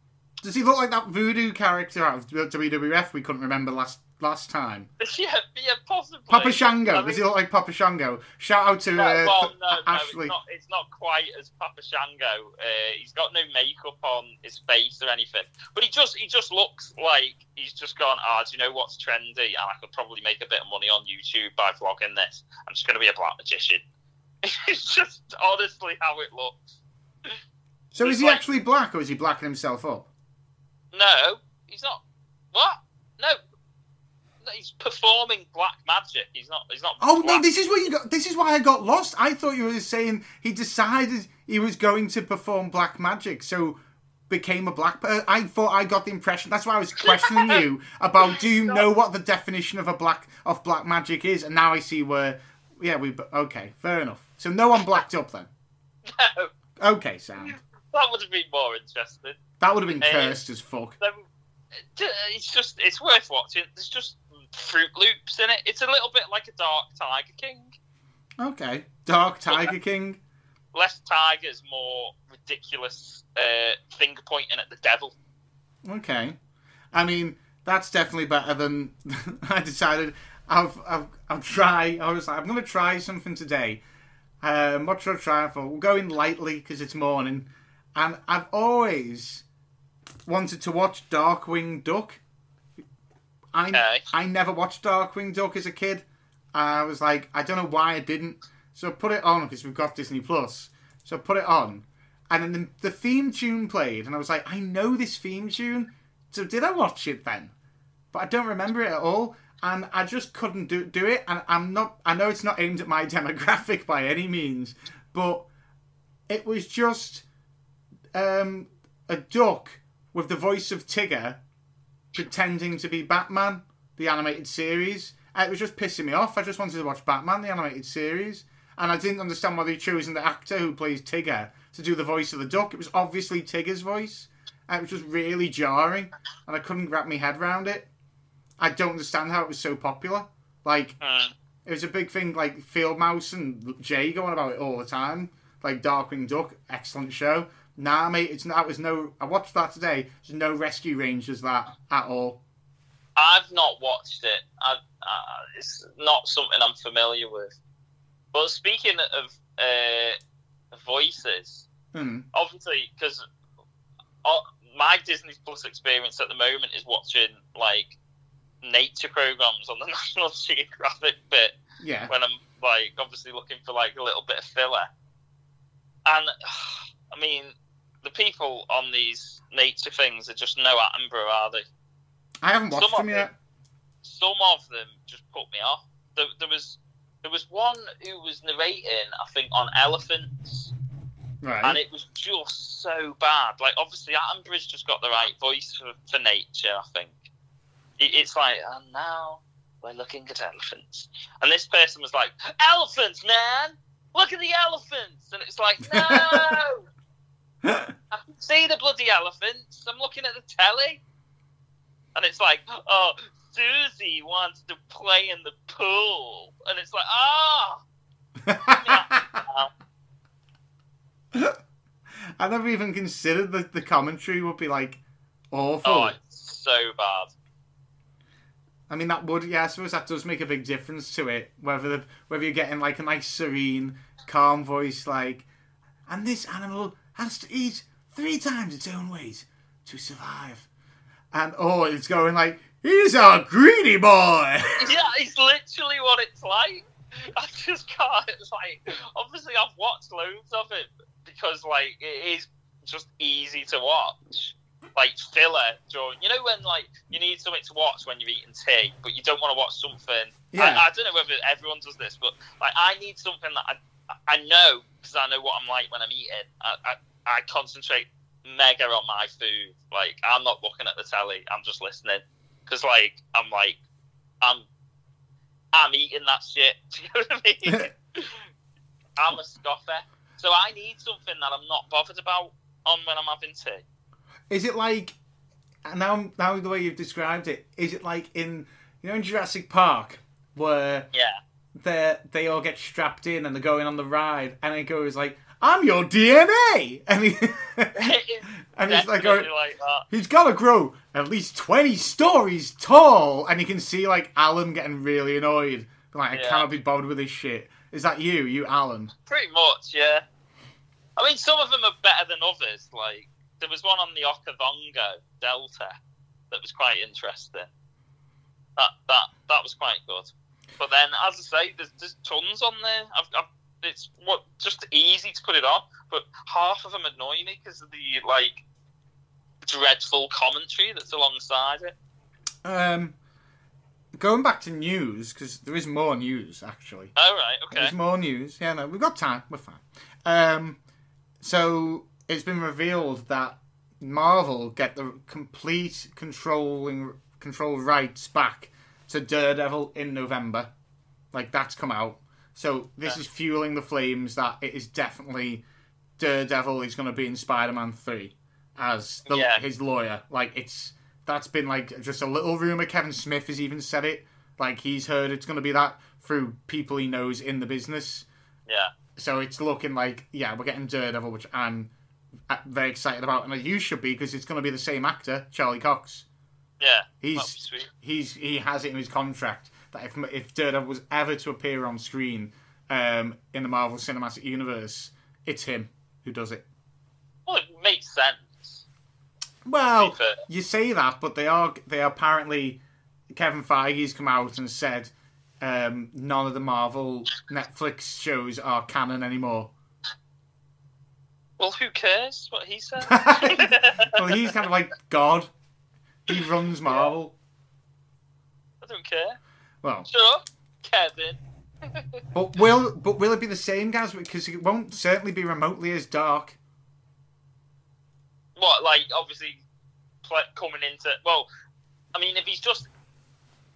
does he look like that voodoo character out of WWF we couldn't remember last last time? yeah, yeah, possibly. Papa Shango. I does he look like Papa Shango? Shout out to No, uh, well, no, no, Ashley. it's not. It's not quite as Papa Shango. Uh, he's got no makeup on his face or anything, but he just he just looks like he's just gone. Ah, do you know what's trendy? And I could probably make a bit of money on YouTube by vlogging this. I'm just going to be a black magician. it's just honestly how it looks. so is he like- actually black or is he blacking himself up? No, he's not. What? No. He's performing black magic. He's not. He's not. Oh no! This is where you got. This is why I got lost. I thought you were saying he decided he was going to perform black magic, so became a black. per- I thought I got the impression. That's why I was questioning you about. Do you know what the definition of a black of black magic is? And now I see where. Yeah, we. Okay, fair enough. So no one blacked up then. No, Okay, sound. that would have been more interesting. That would have been Uh, cursed as fuck. So, it's just it's worth watching. There's just Fruit Loops in it. It's a little bit like a Dark Tiger King. Okay. Dark Tiger King. Less tigers, more ridiculous uh, finger pointing at the devil. Okay. I mean, that's definitely better than I decided. I've, I've, I'll try. I was like, I'm going to try something today. Um, what should I try for? We'll go in lightly because it's morning. And I've always wanted to watch Darkwing Duck. I. I never watched Darkwing Duck as a kid. I was like, I don't know why I didn't. So I put it on because we've got Disney Plus. So I put it on, and then the, the theme tune played, and I was like, I know this theme tune. So did I watch it then? But I don't remember it at all, and I just couldn't do do it. And I'm not. I know it's not aimed at my demographic by any means, but it was just um, a duck with the voice of Tigger pretending to be Batman, the animated series. It was just pissing me off. I just wanted to watch Batman, the animated series. And I didn't understand why they'd chosen the actor who plays Tigger to do the voice of the duck. It was obviously Tigger's voice. It was just really jarring. And I couldn't wrap my head around it. I don't understand how it was so popular. Like, Hmm. it was a big thing, like Field Mouse and Jay going about it all the time. Like Darkwing Duck, excellent show. Nah, mate, it's that was no. I watched that today. There's no Rescue Rangers that at all. I've not watched it. I, uh, it's not something I'm familiar with. But speaking of uh, voices, Hmm. obviously, because my Disney Plus experience at the moment is watching like nature programs on the National Geographic bit Yeah. when I'm like obviously looking for like a little bit of filler. And I mean, the people on these nature things are just no Attenborough, are they? I haven't watched Some of them yet. some of them just put me off. There, there was there was one who was narrating, I think, on elephants, Right. and it was just so bad. Like, obviously, Attenborough's just got the right voice for, for nature. I think it's like, and now we're looking at elephants, and this person was like, "Elephants, man, look at the elephants," and it's like, no. I can see the bloody elephants. I'm looking at the telly. And it's like, oh, Susie wants to play in the pool. And it's like, ah! I never even considered that the commentary would be like awful. Oh, it's so bad. I mean, that would, yeah, I suppose that does make a big difference to it. Whether the, whether you're getting like a nice, serene, calm voice, like, and this animal has to eat three times its own weight to survive, and oh, it's going like, he's a greedy boy. Yeah, it's literally what it's like. I just can't. Like, obviously, I've watched loads of it because, like, it is just easy to watch. Like filler during, you know, when like you need something to watch when you're eating tea, but you don't want to watch something. Yeah. I, I don't know whether everyone does this, but like I need something that I I know because I know what I'm like when I'm eating. I, I I concentrate mega on my food. Like I'm not looking at the telly. I'm just listening because like I'm like I'm I'm eating that shit. Do you know what I mean? I'm a scoffer, so I need something that I'm not bothered about on when I'm having tea. Is it like now? Now the way you've described it, is it like in you know in Jurassic Park where Yeah. they they all get strapped in and they're going on the ride, and it goes like, "I'm your DNA," and he and he's like, going, like he's got to grow at least twenty stories tall, and you can see like Alan getting really annoyed, like I Yeah. cannot be bothered with this shit. Is that you, you Alan? Pretty much, yeah. I mean, some of them are better than others. Like there was one on the Okavango Delta that was quite interesting. That that that was quite good. But then, as I say, there's, there's tons on there. I've, I've, it's what just easy to put it on, but half of them annoy me because of the like dreadful commentary that's alongside it. Um, going back to news because there is more news actually. All right, okay. There's more news. Yeah, no, we've got time. We're fine. Um, so it's been revealed that Marvel get the complete controlling control rights back to Daredevil in November. Like that's come out. So this Yeah. is fueling the flames that it is definitely Daredevil is going to be in Spider-Man three as the, Yeah. his lawyer. Like it's that's been like just a little rumor. Kevin Smith has even said it. Like he's heard it's going to be that through people he knows in the business. Yeah. So it's looking like yeah, we're getting Daredevil, which I'm uh, very excited about, and you should be because it's going to be the same actor, Charlie Cox. Yeah. He's he's he has it in his contract that if if Daredevil was ever to appear on screen um, in the Marvel Cinematic Universe, it's him who does it. Well, it makes sense. Well, To be fair. you say that, but they are they are apparently Kevin Feige's come out and said um, none of the Marvel Netflix shows are canon anymore. Well, who cares what he said? well, he's kind of like God. He runs Marvel. I don't care. Well, Shut up, Kevin. but will but will it be the same, guys? Because it won't certainly be remotely as dark. What, like, obviously, pl- coming into. Well, I mean, if he's just.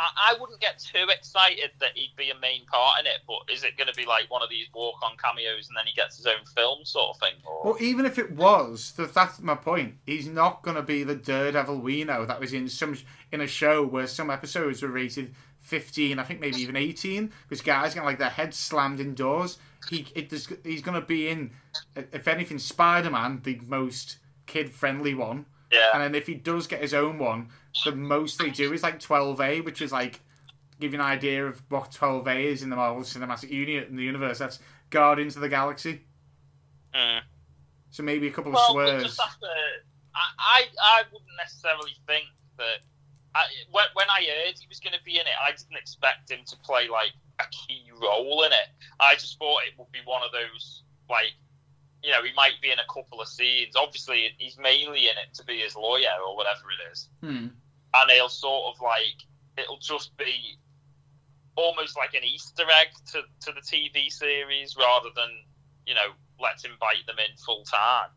I, I wouldn't get too excited that he'd be a main part in it, but is it going to be like one of these walk on cameos and then he gets his own film sort of thing? Or... Well, even if it was, that's my point. He's not going to be the Daredevil we know that was in some in a show where some episodes were rated fifteen, I think maybe even eighteen, because guys get like their heads slammed indoors. He it, he's going to be in, if anything, Spider Man, the most kid friendly one, yeah. and then if he does get his own one, the most they do is like twelve A, which is like give you an idea of what twelve A is in the Marvel Cinematic Uni- in the universe. That's Guardians of the Galaxy. Hmm. So maybe a couple of Well, we swears. to. I, I, I wouldn't necessarily think that. I, when, when I heard he was going to be in it, I didn't expect him to play like a key role in it. I just thought it would be one of those like, you know, he might be in a couple of scenes. Obviously, he's mainly in it to be his lawyer or whatever it is, Hmm. and he'll sort of like it'll just be almost like an Easter egg to to the TV series rather than you know let him bite them in full time.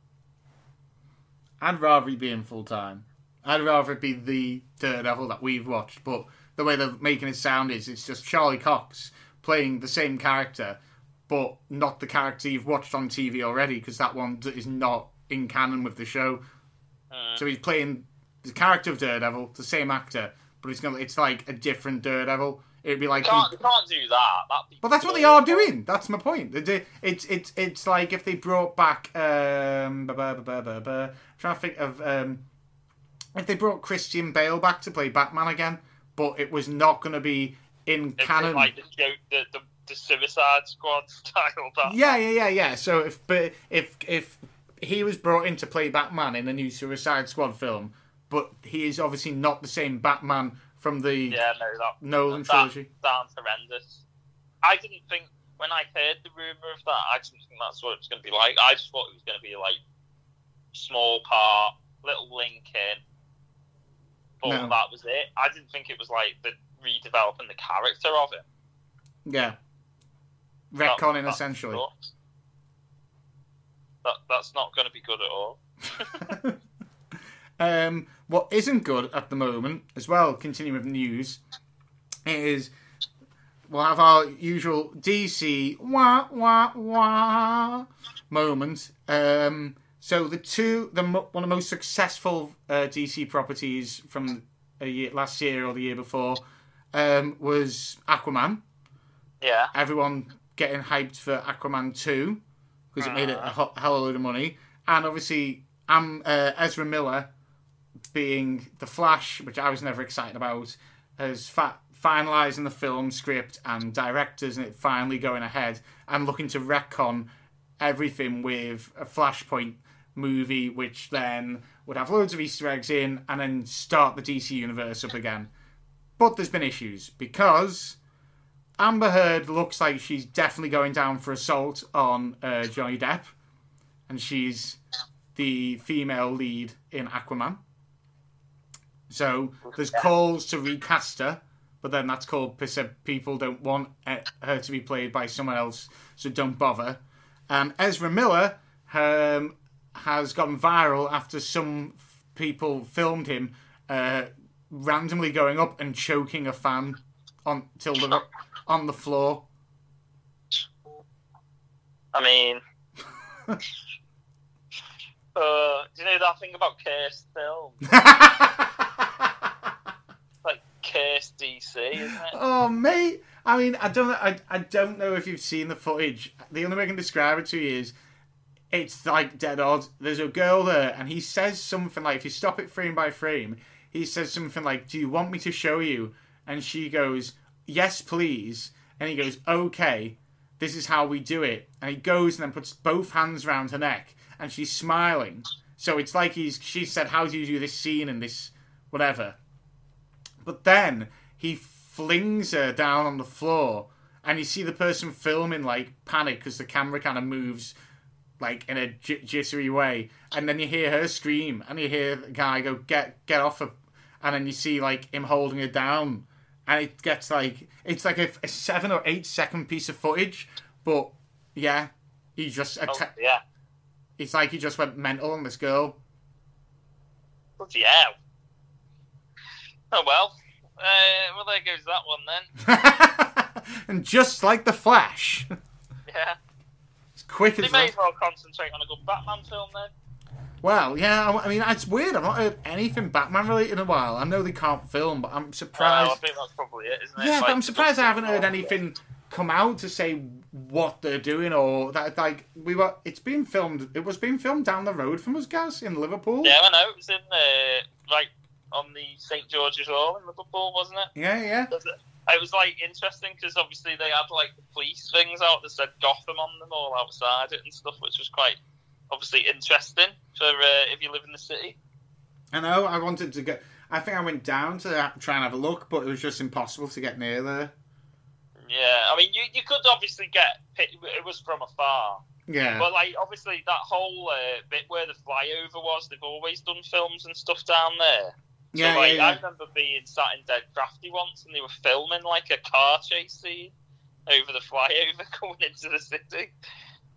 I'd rather he be in full time. I'd rather it be the Daredevil that we've watched, but the way they're making it sound is it's just Charlie Cox playing the same character, but not the character you've watched on TV already, because that one is not in canon with the show. Mm. So he's playing the character of Daredevil, the same actor, but it's gonna it's like a different Daredevil. It'd be like can't, can't do that. But that's what they are doing. That's my point. It's it's it's like if they brought back um, trying to think of um, if they brought Christian Bale back to play Batman again, but it was not going to be in It's canon. like the, joke, the, the, the Suicide Squad style. That. Yeah, yeah, yeah, yeah. So if but if if he was brought in to play Batman in the new Suicide Squad film, but he is obviously not the same Batman from the Yeah, no, that Nolan that trilogy. sounds horrendous. I didn't think when I heard the rumor of that, I didn't think that's what it was going to be like. I just thought it was going to be like small part, little link in, but No. that was it. I didn't think it was like the redeveloping the character of him. Yeah, That- retconning that essentially. That that's not going to be good at all. um, what isn't good at the moment, as well, continuing with news, is we'll have our usual DC wah wah wah moment. Um, so the two, the one of the most successful uh, DC properties from a year, last year or the year before um, was Aquaman. Yeah. Everyone getting hyped for Aquaman two because it made it a ho- hell of a load of money, and obviously, um, uh, Ezra Miller being the Flash, which I was never excited about, has fa- finalising the film script and directors and it finally going ahead and looking to retcon everything with a Flashpoint movie, which then would have loads of Easter eggs in and then start the DC universe up again. But there's been issues because Amber Heard looks like she's definitely going down for assault on uh, Johnny Depp, and she's the female lead in Aquaman. So there's calls to recast her, but then that's called because people don't want uh, her to be played by someone else, so don't bother. And Ezra Miller um, has gone viral after some people filmed him uh, randomly going up and choking a fan on till the on the floor. I mean, uh, do you know that thing about cursed film? Like case dc, isn't it? Oh mate, I mean, I don't, I, I don't know if you've seen the footage. The only way I can describe it to you is, it's like dead odd. There's a girl there, and he says something like, if you stop it frame by frame, he says something like, "Do you want me to show you?" And she goes, "Yes, please." And he goes, "Okay, this is how we do it." And he goes and then puts both hands around her neck, and she's smiling. So it's like he's, she said, "How do you do this scene and this, whatever." But then he flings her down on the floor, and you see the person filming like panic because the camera kind of moves like in a j- jittery way, and then you hear her scream, and you hear the guy go get get off her, and then you see like him holding her down, and it gets like it's like a, a seven or eight second piece of footage, but yeah, he just Oh, yeah. it's like he just went mental on this girl. Bloody hell. Oh well. Uh, well, there goes that one then. and just like the Flash, Yeah. it's quick as. They may as well concentrate on a good Batman film then. Well, yeah, I I mean, it's weird. I've not heard anything Batman related in a while. I know they can't film, but I'm surprised. I think that's probably it, isn't it? yeah, but I'm surprised I haven't heard anything come out to say what they're doing or that. Like we were, it's being filmed. It was being filmed down the road from us, guys, in Liverpool. Yeah, I know. It was in uh, right on the St George's Hall in Liverpool, wasn't it? yeah, yeah. It? It was like interesting because obviously they had like the police things out that said Gotham on them all outside it and stuff, which was quite obviously interesting for uh, if you live in the city. I know. I wanted to get. I think I went down to try and have a look, but it was just impossible to get near there. Yeah, I mean, you, you could obviously get it was from afar, Yeah. but like obviously that whole uh, bit where the flyover was, they've always done films and stuff down there. So yeah, like, yeah, yeah. I remember being sat in Dead Crafty once, and they were filming like a car chase scene over the flyover coming into the city,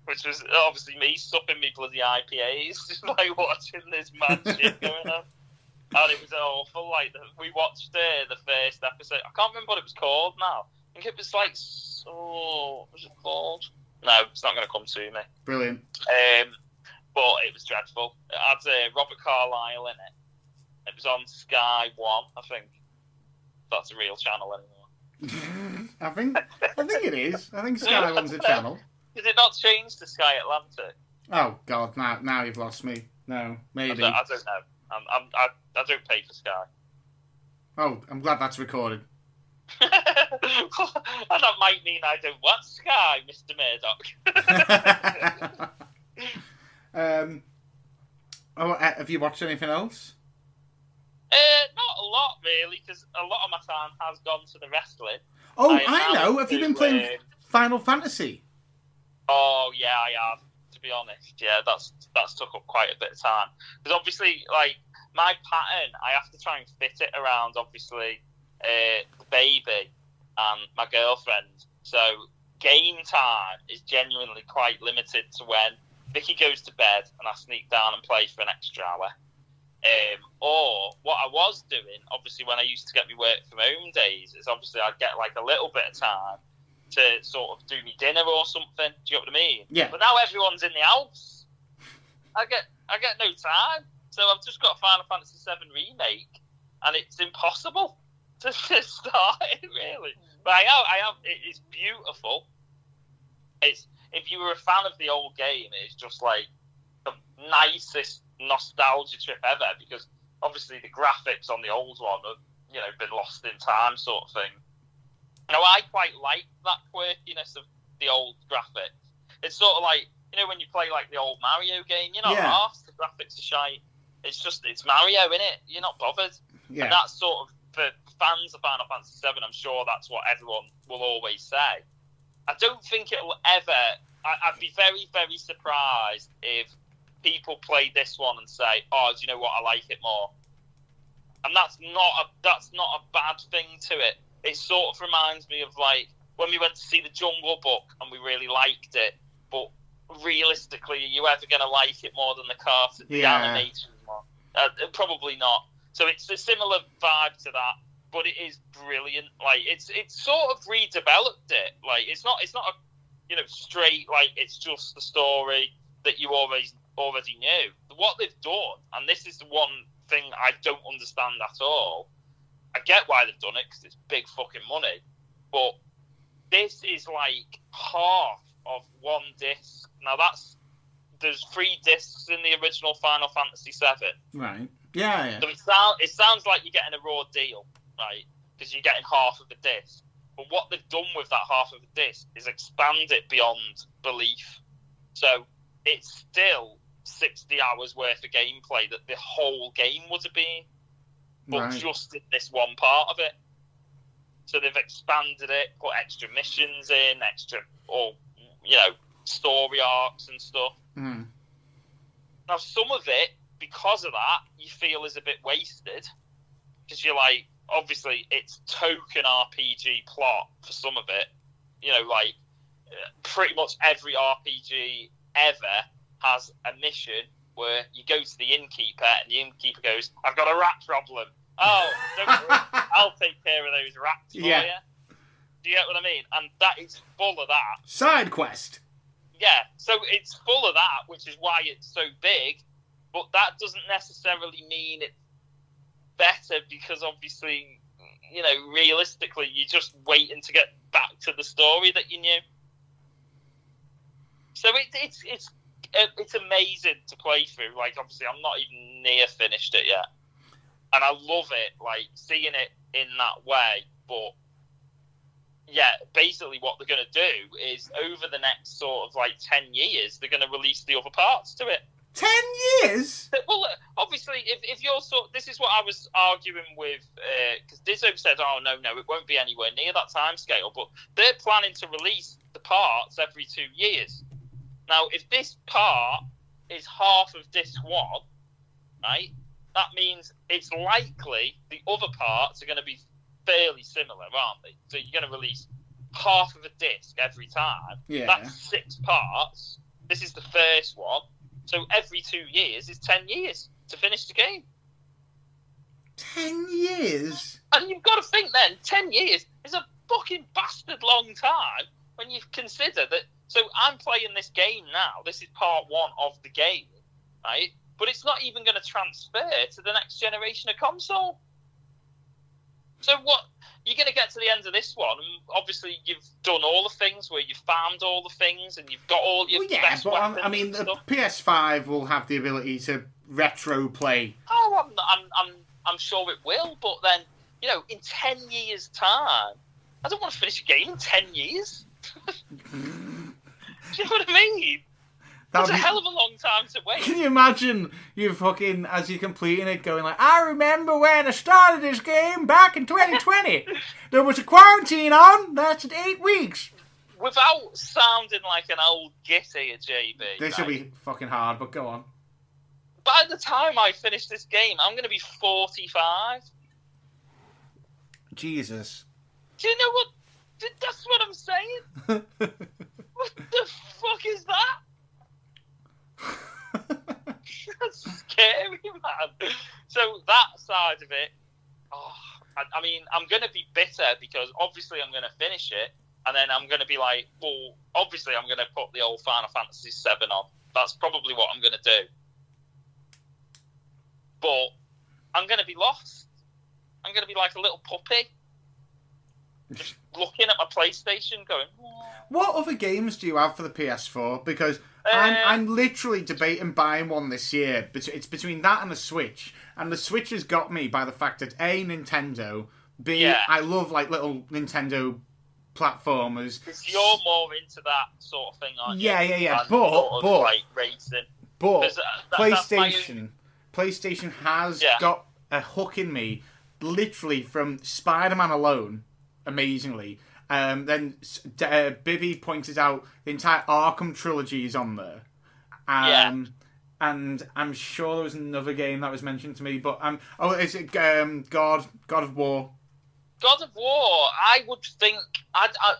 which was obviously me supping me bloody IPAs, just like watching this mad shit going on. And it was awful. Like the, we watched uh, the first episode. I can't remember what it was called now. I think it was like so. What was it called? No, it's not going to come to me. Brilliant. Um, but it was dreadful. It had uh, Robert Carlyle in it. It was on Sky One, I think. That's a real channel anymore. I think. I think it is. I think Sky One's a channel. Did it not change to Sky Atlantic? Oh God! Now, now you've lost me. No, I maybe. don't, I don't know. I'm, I'm, I, I don't pay for Sky. Oh, I'm glad that's recorded. and that might mean I don't want Sky, Mr. Murdoch. um. Oh, uh, have you watched anything else? uh, not a lot, really, because a lot of my time has gone to the wrestling. Oh, I I, know. Have you been playing um, Final Fantasy? Oh yeah, I have. To be honest, yeah, that's that's took up quite a bit of time because obviously, like my pattern, I have to try and fit it around obviously uh, the baby and my girlfriend. So game time is genuinely quite limited to when Vicky goes to bed and I sneak down and play for an extra hour. Um, or what I was doing, obviously, when I used to get me work from home days, is obviously I'd get like a little bit of time to sort of do me dinner or something. Do you know what I mean? Yeah. But now everyone's in the house. I get I get no time, so I've just got Final Fantasy VII remake, and it's impossible to, to start it really. But I have, I have. It is beautiful. It's if you were a fan of the old game, it's just like the nicest nostalgia trip ever because obviously the graphics on the old one have you know been lost in time sort of thing. Now I quite like that quirkiness of the old graphics. It's sort of like you know when you play like the old Mario game, you're not Yeah. half the graphics are shite. It's just it's Mario in it. You're not bothered. Yeah. And that's sort of for fans of Final Fantasy VII. I'm sure that's what everyone will always say. I don't think it'll ever. I, I'd be very, very surprised if people play this one and say, "Oh, do you know what? I like it more." And that's not a that's not a bad thing to it. It sort of reminds me of like when we went to see the Jungle Book and we really liked it, but realistically, are you ever going to like it more than the cartoon, the Yeah. animation one? Uh, probably not. So it's a similar vibe to that, but it is brilliant. Like it's it's sort of redeveloped it. Like it's not it's not a you know straight like it's just the story that you always already knew. What they've done, and this is the one thing I don't understand at all, I get why they've done it because it's big fucking money, but this is like half of one disc. Now that's there's three discs in the original Final Fantasy VII. Right. Yeah, yeah. So it, sound, it sounds like you're getting a raw deal, right? Because you're getting half of the disc. But what they've done with that half of the disc is expand it beyond belief. So it's still 60 hours worth of gameplay that the whole game would have been, but Right. just in this one part of it. So they've expanded it, put extra missions in, extra, or, you know, story arcs and stuff. Mm. Now, some of it, because of that, you feel is a bit wasted. Because you're like, obviously, it's token RPG plot for some of it. You know, like, pretty much every RPG ever has a mission where you go to the innkeeper and the innkeeper goes, I've got a rat problem. Oh, don't worry, I'll take care of those rats for Yeah. you. Do you get what I mean? And that is full of that. Side quest. Yeah, so it's full of that, which is why it's so big. But that doesn't necessarily mean it's better because obviously, you know, realistically, you're just waiting to get back to the story that you knew. So it, it's it's uh, it's amazing to play through. Like obviously, I'm not even near finished it yet, and I love it. Like seeing it in that way, but yeah, basically what they're going to do is over the next sort of like 10 years, they're going to release the other parts to it. Ten years. Well, obviously, if, if you're sort this is what I was arguing with, because Dizzo said, oh, no, no, it won't be anywhere near that time scale, but they're planning to release the parts every two years. Now, if this part is half of disc one, right, that means it's likely the other parts are going to be fairly similar, aren't they? So you're going to release half of a disc every time. Yeah. That's six parts. This is the first one. So every two years is 10 years to finish the game. Ten years. And you've got to think then, 10 years is a fucking bastard long time when you consider that. So I'm playing this game now. This is part one of the game, right? But it's not even going to transfer to the next generation of console. So what? You're going to get to the end of this one, and obviously you've done all the things where you've farmed all the things, and you've got all your Well, yeah, best but um, weapons I mean, the. PS5 will have the ability to retro play. Oh, I'm, I'm, I'm, I'm sure it will, but then, you know, in 10 years' time, I don't want to finish a game in 10 years. Do you know what I mean? That's That'd a hell of a long time to wait. Can you imagine you fucking as you're completing it going like, I remember when I started this game back in 2020. there was a quarantine on. That's eight weeks. Without sounding like an old git here, JB. This will be fucking hard, but go on. By the time I finish this game, I'm going to be 45. Jesus. Do you know what? That's what I'm saying. What the fuck is that? That's scary, man. So that side of it, oh, I, I mean, I'm going to be bitter because obviously I'm going to finish it, and then I'm going to be like, well, obviously I'm going to put the old Final Fantasy VII on. That's probably what I'm going to do. But I'm going to be lost. I'm going to be like a little puppy, just looking at my PlayStation, going, What other games do you have for the PS4? Because I'm, Uh, I'm literally debating buying one this year. But it's between that and the Switch, and the Switch has got me by the fact that a Nintendo, b Yeah. I love like little Nintendo platformers. Because you're more into that sort of thing, aren't you? Yeah, yeah, yeah. But- sort of, but- like racing. But uh, that- that's my- PlayStation, PlayStation has Yeah. got a hook in me, literally from Spider-Man alone, amazingly. Um, then uh, Bibby pointed out the entire Arkham trilogy is on there. Um, And I'm sure there was another game that was mentioned to me, but um, oh, is it um, God God of War? God of War, I would think,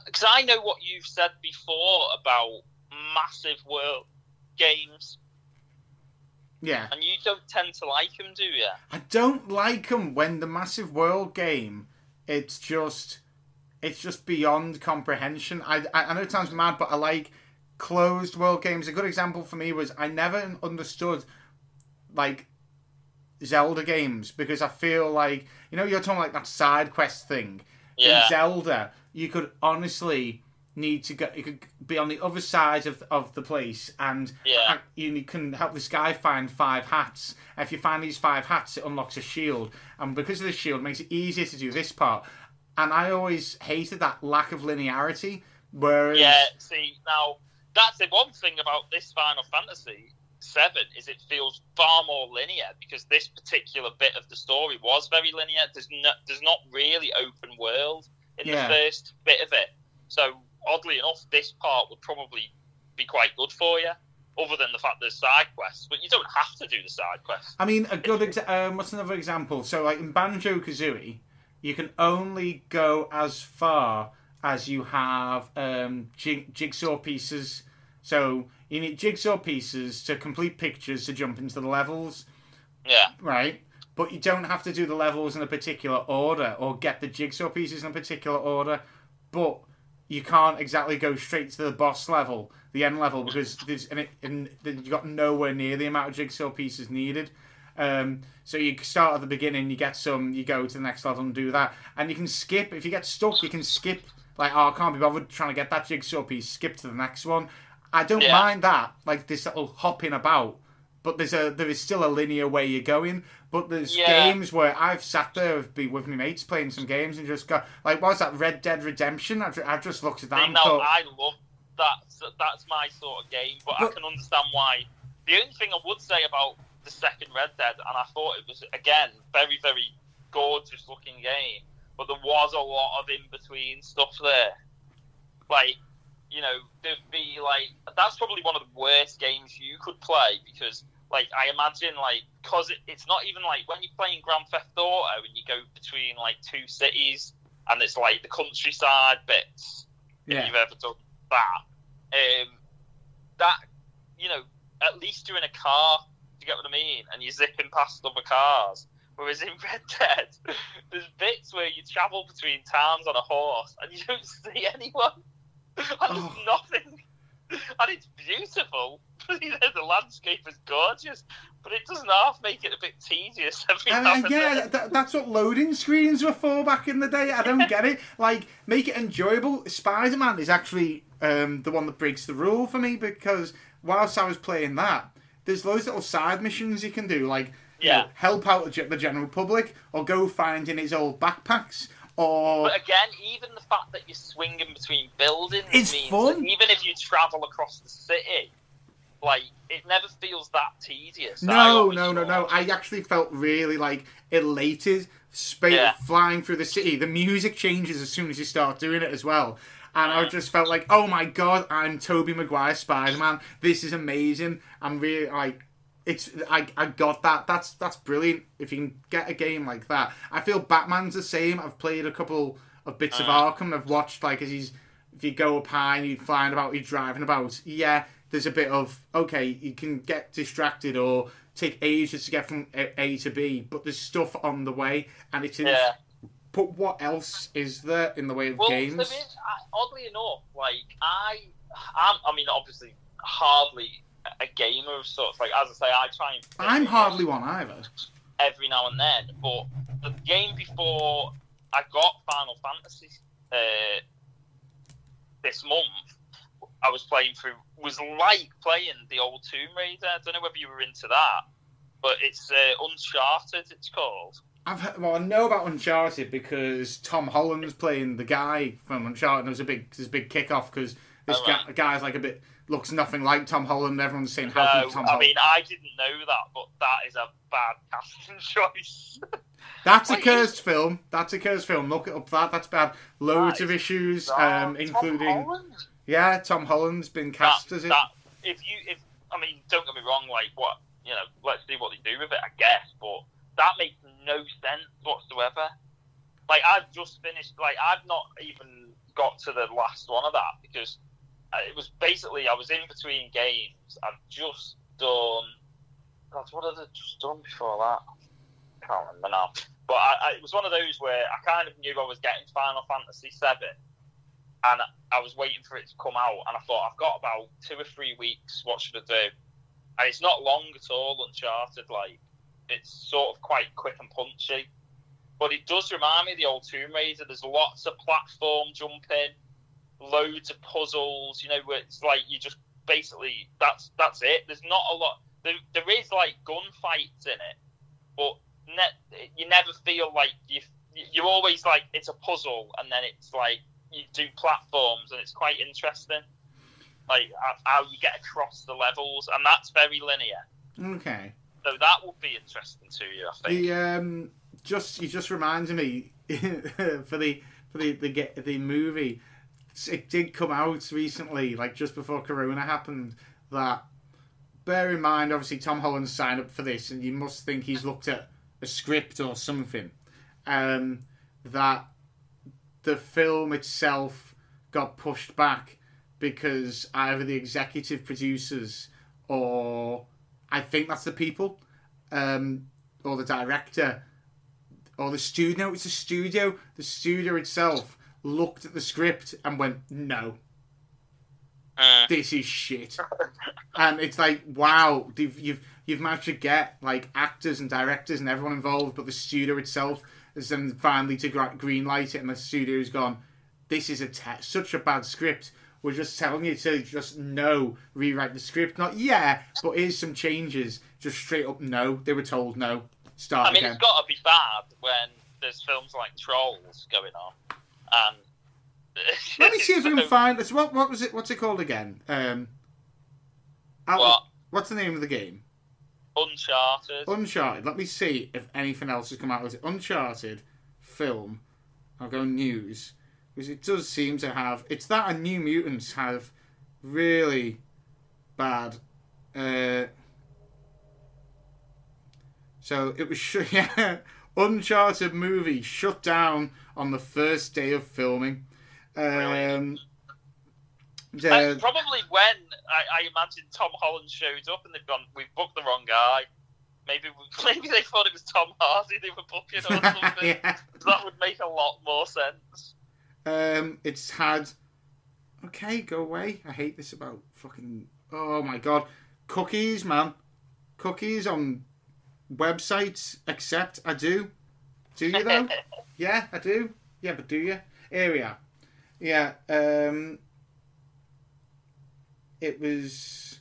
because I, know what you've said before about massive world games, Yeah, and you don't tend to like them, do you? I don't like them when the massive world game. It's just, it's just beyond comprehension. I, I I know it sounds mad, but I like closed world games. A good example for me was I never understood, like, Zelda games because I feel like you know you're talking like that side quest thing Yeah. in Zelda. You could honestly need to go. You could be on the other side of of the place, and Yeah. you can help this guy find five hats. If you find these five hats, it unlocks a shield, and because of the shield, it makes it easier to do this part. And I always hated that lack of linearity. Whereas, Yeah, see, now that's the one thing about this Final Fantasy Seven is it feels far more linear because this particular bit of the story was very linear. There's no, there's not really open world in Yeah. the first bit of it. So oddly enough, this part would probably be quite good for you. Other than the fact there's side quests, but you don't have to do the side quests. I mean, a good exa- um, what's another example? So, like in Banjo Kazooie, you can only go as far as you have um, jig- jigsaw pieces. So you need jigsaw pieces to complete pictures to jump into the levels, Yeah, right? But you don't have to do the levels in a particular order or get the jigsaw pieces in a particular order. But you can't exactly go straight to the boss level, the end level, because there's and, it, and you got nowhere near the amount of jigsaw pieces needed. Um, so you start at the beginning, you get some, you go to the next level and do that, and you can skip. If you get stuck, you can skip. Like, oh, I can't be bothered trying to get that jigsaw piece. Skip to the next one. I don't Yeah. mind that, like this little hopping about. But there's a there is still a linear way you're going. But there's Yeah. games where I've sat there be with my mates playing some games and just go like, what's that Red Dead Redemption? I've, I've just looked at that See, and now thought, I love that. That's my sort of game, but, I can understand why. The only thing I would say about the second Red Dead, and I thought it was again very, very gorgeous looking game, but there was a lot of in between stuff there. Like, you know, there'd be like that's probably one of the worst games you could play because. Like I imagine, like, cause it, it's not even like when you're playing Grand Theft Auto and you go between like two cities, and it's like the countryside bits, if you've ever done that. Um, that you know, at least you're in a car. Get what I mean? And you're zipping past other cars. Whereas in Red Dead, there's bits where you travel between towns on a horse and you don't see anyone. And there's Oh. nothing. And it's beautiful. the landscape is gorgeous, but it doesn't half make it a bit tedious every and and yeah, that, that's what loading screens were for back in the day. I don't get it. Like, make it enjoyable. Spider Man is actually um, the one that breaks the rule for me because whilst I was playing that, there's loads of little side missions you can do, like you Yeah. know, help out the general public or go find in his old backpacks or But again, even the fact that you're swinging between buildings It's means fun. even if you travel across the city, like it never feels that tedious. No, no, no, no. I actually felt really like elated, Yeah. flying through the city. The music changes as soon as you start doing it as well. And. I just felt like, oh my god, I'm Tobey Maguire Spider Man. This is amazing. I'm really like, it's I, I got that. That's that's brilliant. If you can get a game like that, I feel Batman's the same. I've played a couple of bits of Mm. Arkham. I've watched like as he's if you go up high and you're flying about, you're driving about. Yeah, there's a bit of okay, you can get distracted or take ages to get from A A to B, but there's stuff on the way, and it is. Yeah. But what else is there in the way of Well, games? there is, I- oddly enough, like I, I'm, I mean, obviously, hardly a gamer of sorts. Like as I say, I try and. I'm hardly one either. every now and then. But the game before I got Final Fantasy uh, this month, I was playing through was like playing the old Tomb Raider. I don't know whether you were into that, but it's uh, Uncharted. It's called. I've heard, well, I know about Uncharted because Tom Holland's playing the guy from Uncharted. And it was a big, there's a big kickoff because this Oh, guy, right. guy's like a bit looks nothing like Tom Holland. Everyone's saying how No, Tom I Holland. mean I didn't know that, but that is a bad casting choice. That's a cursed film. That's a cursed film. Look it up. That that's bad. Loads That of issues, um, including Holland? yeah, Tom Holland's been cast that, as it. that if you if I mean don't get me wrong like what you know let's see what they do with it I guess but that makes no sense whatsoever like I've just finished like I've not even got to the last one of that because uh, it was basically I was in between games I've just done God what had I just done before that I can't remember now but I, I, it was one of those where I kind of knew I was getting Final Fantasy 7 and I was waiting for it to come out, and I thought I've got about two or three weeks. What should I do? And it's not long at all, Uncharted. Like, it's sort of quite quick and punchy. But it does remind me of the old Tomb Raider. There's lots of platform jumping, loads of puzzles. You know, where it's like you just basically that's that's it. There's not a lot. There, there is like gunfights in it, but ne- you never feel like you. You're always like it's a puzzle, and then it's like you do platforms, and it's quite interesting. Like how- how you get across the levels, and that's very linear. Okay. So that would be interesting to you, I think. The um, just you just reminded me for the for the the get the movie. It did come out recently, like just before Corona happened. That bear in mind, obviously Tom Holland signed up for this, and you must think he's looked at a script or something. Um, that the film itself got pushed back because either the executive producers or I think that's the people, um, or the director, or the studio. No, it's the studio. The studio itself looked at the script and went, "No, Uh, this is shit." and it's like, wow, you've you've you've managed to get like actors and directors and everyone involved, but the studio itself has then finally to green light it, and the studio's gone, "This is a te- such a bad script." We're just telling you to just no, rewrite the script. Not yeah, but here's some changes. Just straight up no. They were told no. Start I mean, again. it's got to be bad when there's films like Trolls going on, and Let me see if I can find this. What what was it? What's it called again? Um, Out- What? What's the name of the game? Uncharted. Uncharted. Let me see if anything else has come out. Was it Uncharted film? I'll go news because it does seem to have. It's that and New Mutants have really bad. Uh, so it was sh- yeah, Uncharted movie shut down on the first day of filming. Um, the- And probably when I, I imagine Tom Holland showed up and they've gone, we've booked the wrong guy. Maybe we- maybe they thought it was Tom Hardy they were booking or something. yeah. That would make a lot more sense. Um, it's had. Okay, go away. I hate this about fucking. Oh my god, cookies, man, cookies on websites. Except I do. Do you though? yeah, I do. Yeah, but do you? Here we are. Yeah. Um. It was.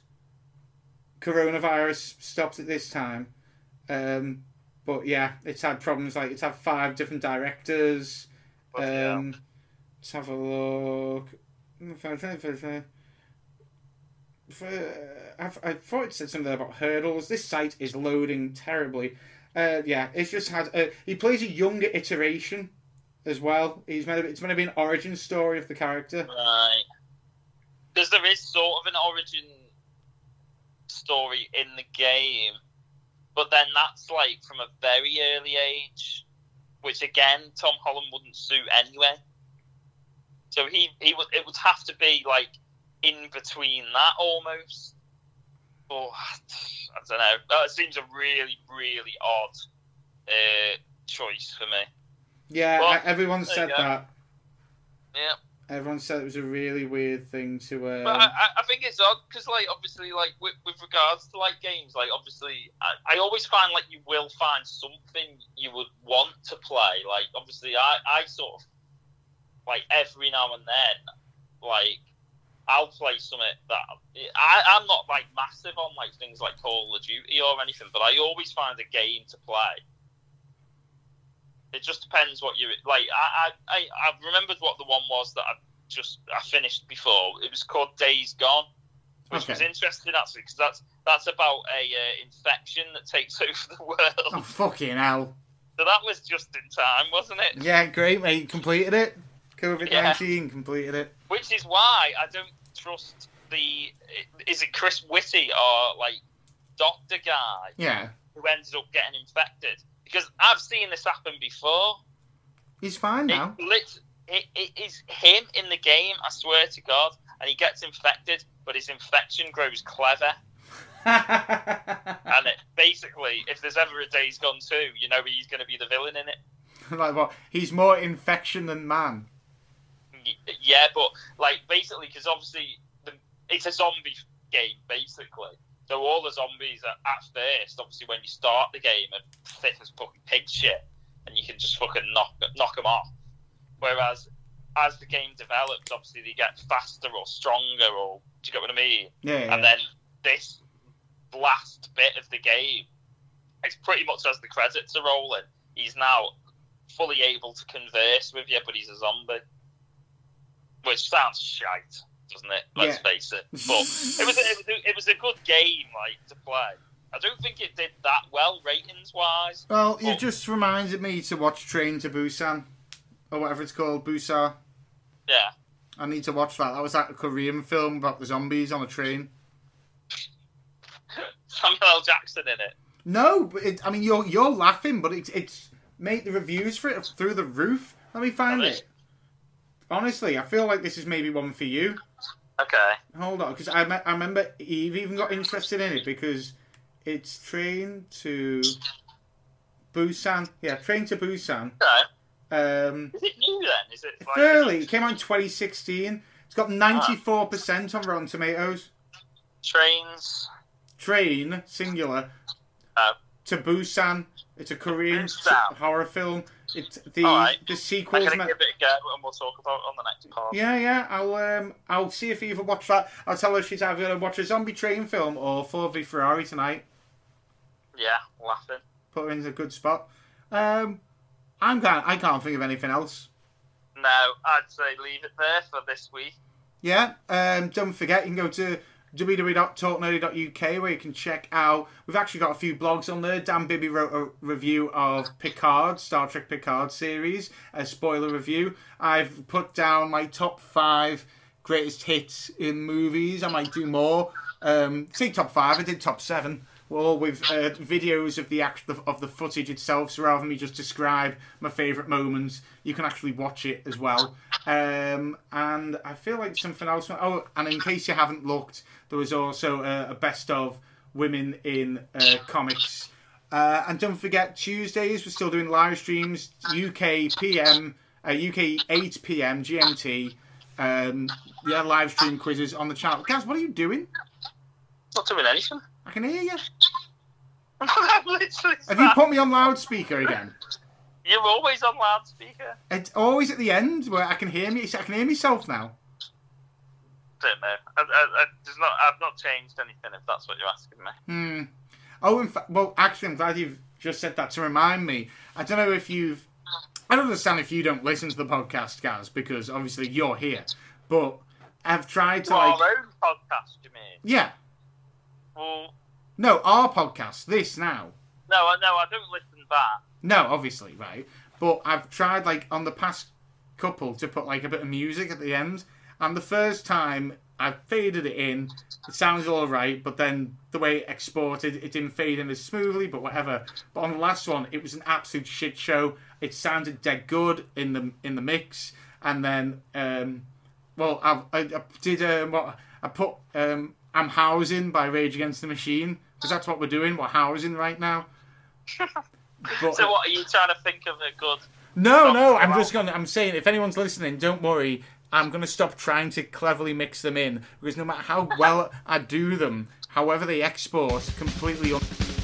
Coronavirus stopped at this time. Um, but yeah, it's had problems like it's had five different directors. Um, let's have a look. I've- thought it said something about hurdles. This site is loading terribly. Uh, yeah, it's just had. Uh, he plays a younger iteration as well. He's meant to, it's meant to be an origin story of the character. Right. Because there is sort of an origin story in the game, but then that's like from a very early age, which again Tom Holland wouldn't suit anyway. So he he would it would have to be like in between that almost. Oh, I don't know. That seems a really really odd uh, choice for me. Yeah, I- everyone said that. Yeah. Everyone said it was a really weird thing to. Um, But I, I- I think it's odd because, like, obviously, like with, with regards to like games, like obviously, I, I always find like you will find something you would want to play. Like, obviously, I, I sort of like every now and then, like, I'll play something that I, I'm not like massive on like things like Call of Duty or anything, but I always find a game to play. It just depends what you like. I, I, I, I remembered what the one was that I just I finished before. It was called Days Gone, which was interesting actually because that's that's about a uh, infection that takes over the world. oh fucking hell! So that was just in time, wasn't it? Yeah, great, mate. Completed it. COVID nineteen completed it. Which is why I don't trust the is it Chris Whitty or like Doctor guy Yeah, who ended up getting infected because I've seen this happen before. he's fine now. It, lit, it, it is him in the game, I swear to God, and he gets infected, but his infection grows clever. And it, basically, if there's ever a Days Gone 2, you know he's going to be the villain in it. like what? He's more infection than man. Yeah, but like basically, because obviously the, it's a zombie game, basically. So all the zombies are at first, obviously, when you start the game, are thick as fucking pig shit, and you can just fucking knock knock them off. Whereas as the game develops, obviously they get faster or stronger, or do you get what I mean? Yeah, yeah. And then this last bit of the game, it's pretty much as the credits are rolling. He's now fully able to converse with you, but he's a zombie, which sounds shite, doesn't it? Let's Yeah. face it. But it was a, it was a, it was a good game, like to play. I don't think it did that well ratings wise. Well, you Well- just reminded me to watch Train to Busan, or whatever it's called, Busar. Yeah. I need to watch that. That was like a Korean film about the zombies on a train. Samuel L. Jackson in it. No, but it, I mean you're you're laughing, but it's it's made the reviews for it through the roof. Let me find it. Honestly, I feel like this is maybe one for you. Okay. Hold on, because I, me- I remember Eve even got interested in it because it's Train to Busan. Yeah, Train to Busan. Okay. Um, Is it new then? Is it like, fairly, it came out in 2016. It's got 94% on Rotten Tomatoes. trains? Train, singular, Oh. to Busan. It's a Korean Busan. horror film. It's the the I'm gonna give it a go, and we'll talk about on the next part. Yeah, yeah. I'll um, I'll see if Eva watch that. I'll tell her she's either gonna watch a zombie train film or Ford v Ferrari tonight. Yeah, laughing. Put her in a good spot. Um, I'm can't I can't think of anything else. No, I'd say leave it there for this week. Yeah. Um, don't forget you can go to www.talknerdy.uk where you can check out. We've actually got a few blogs on there. Dan Bibby wrote a review of Picard, Star Trek Picard series, a spoiler review. I've put down my top five greatest hits in movies. I might do more. Um, say top five. I did top seven. All with uh, videos of the act of the footage itself. So rather than me just describe my favourite moments, you can actually watch it as well. Um, and I feel like something else. Oh, and in case you haven't looked, there was also a, a best of women in uh, comics. Uh, and don't forget Tuesdays we're still doing live streams. UK PM, uh, UK 8 PM GMT. Um, yeah, live stream quizzes on the channel. Guys, what are you doing? Not doing anything. I can hear you. Have you put me on loudspeaker again? You're always on loudspeaker. It's always at the end where I can hear me. I can hear myself now. Don't know. I, I, I, there's not. I've not changed anything. If that's what you're asking me. Hmm. Oh, in fact, well, actually, I'm glad you've just said that to remind me. I don't know if you've. I don't understand if you don't listen to the podcast, guys, because obviously you're here. But I've tried to Our like, own podcast, you mean? yeah, Well, no, our podcast, this now. no, I no, I don't listen back. No, obviously, right. But I've tried like on the past couple to put like a bit of music at the end, and the first time I faded it in, it sounds all right, but then the way it exported, it didn't fade in as smoothly. But whatever. But on the last one, it was an absolute shit show. It sounded dead good in the in the mix, and then um, well, I, I, I did um, what I put um, I'm housing by Rage Against the Machine because that's what we're doing. We're housing right now. But, So what are you trying to think of a good? no, no, I'm just gonna. I'm saying if anyone's listening, don't worry. I'm gonna stop trying to cleverly mix them in because no matter how well I do them, however they export, completely. Un-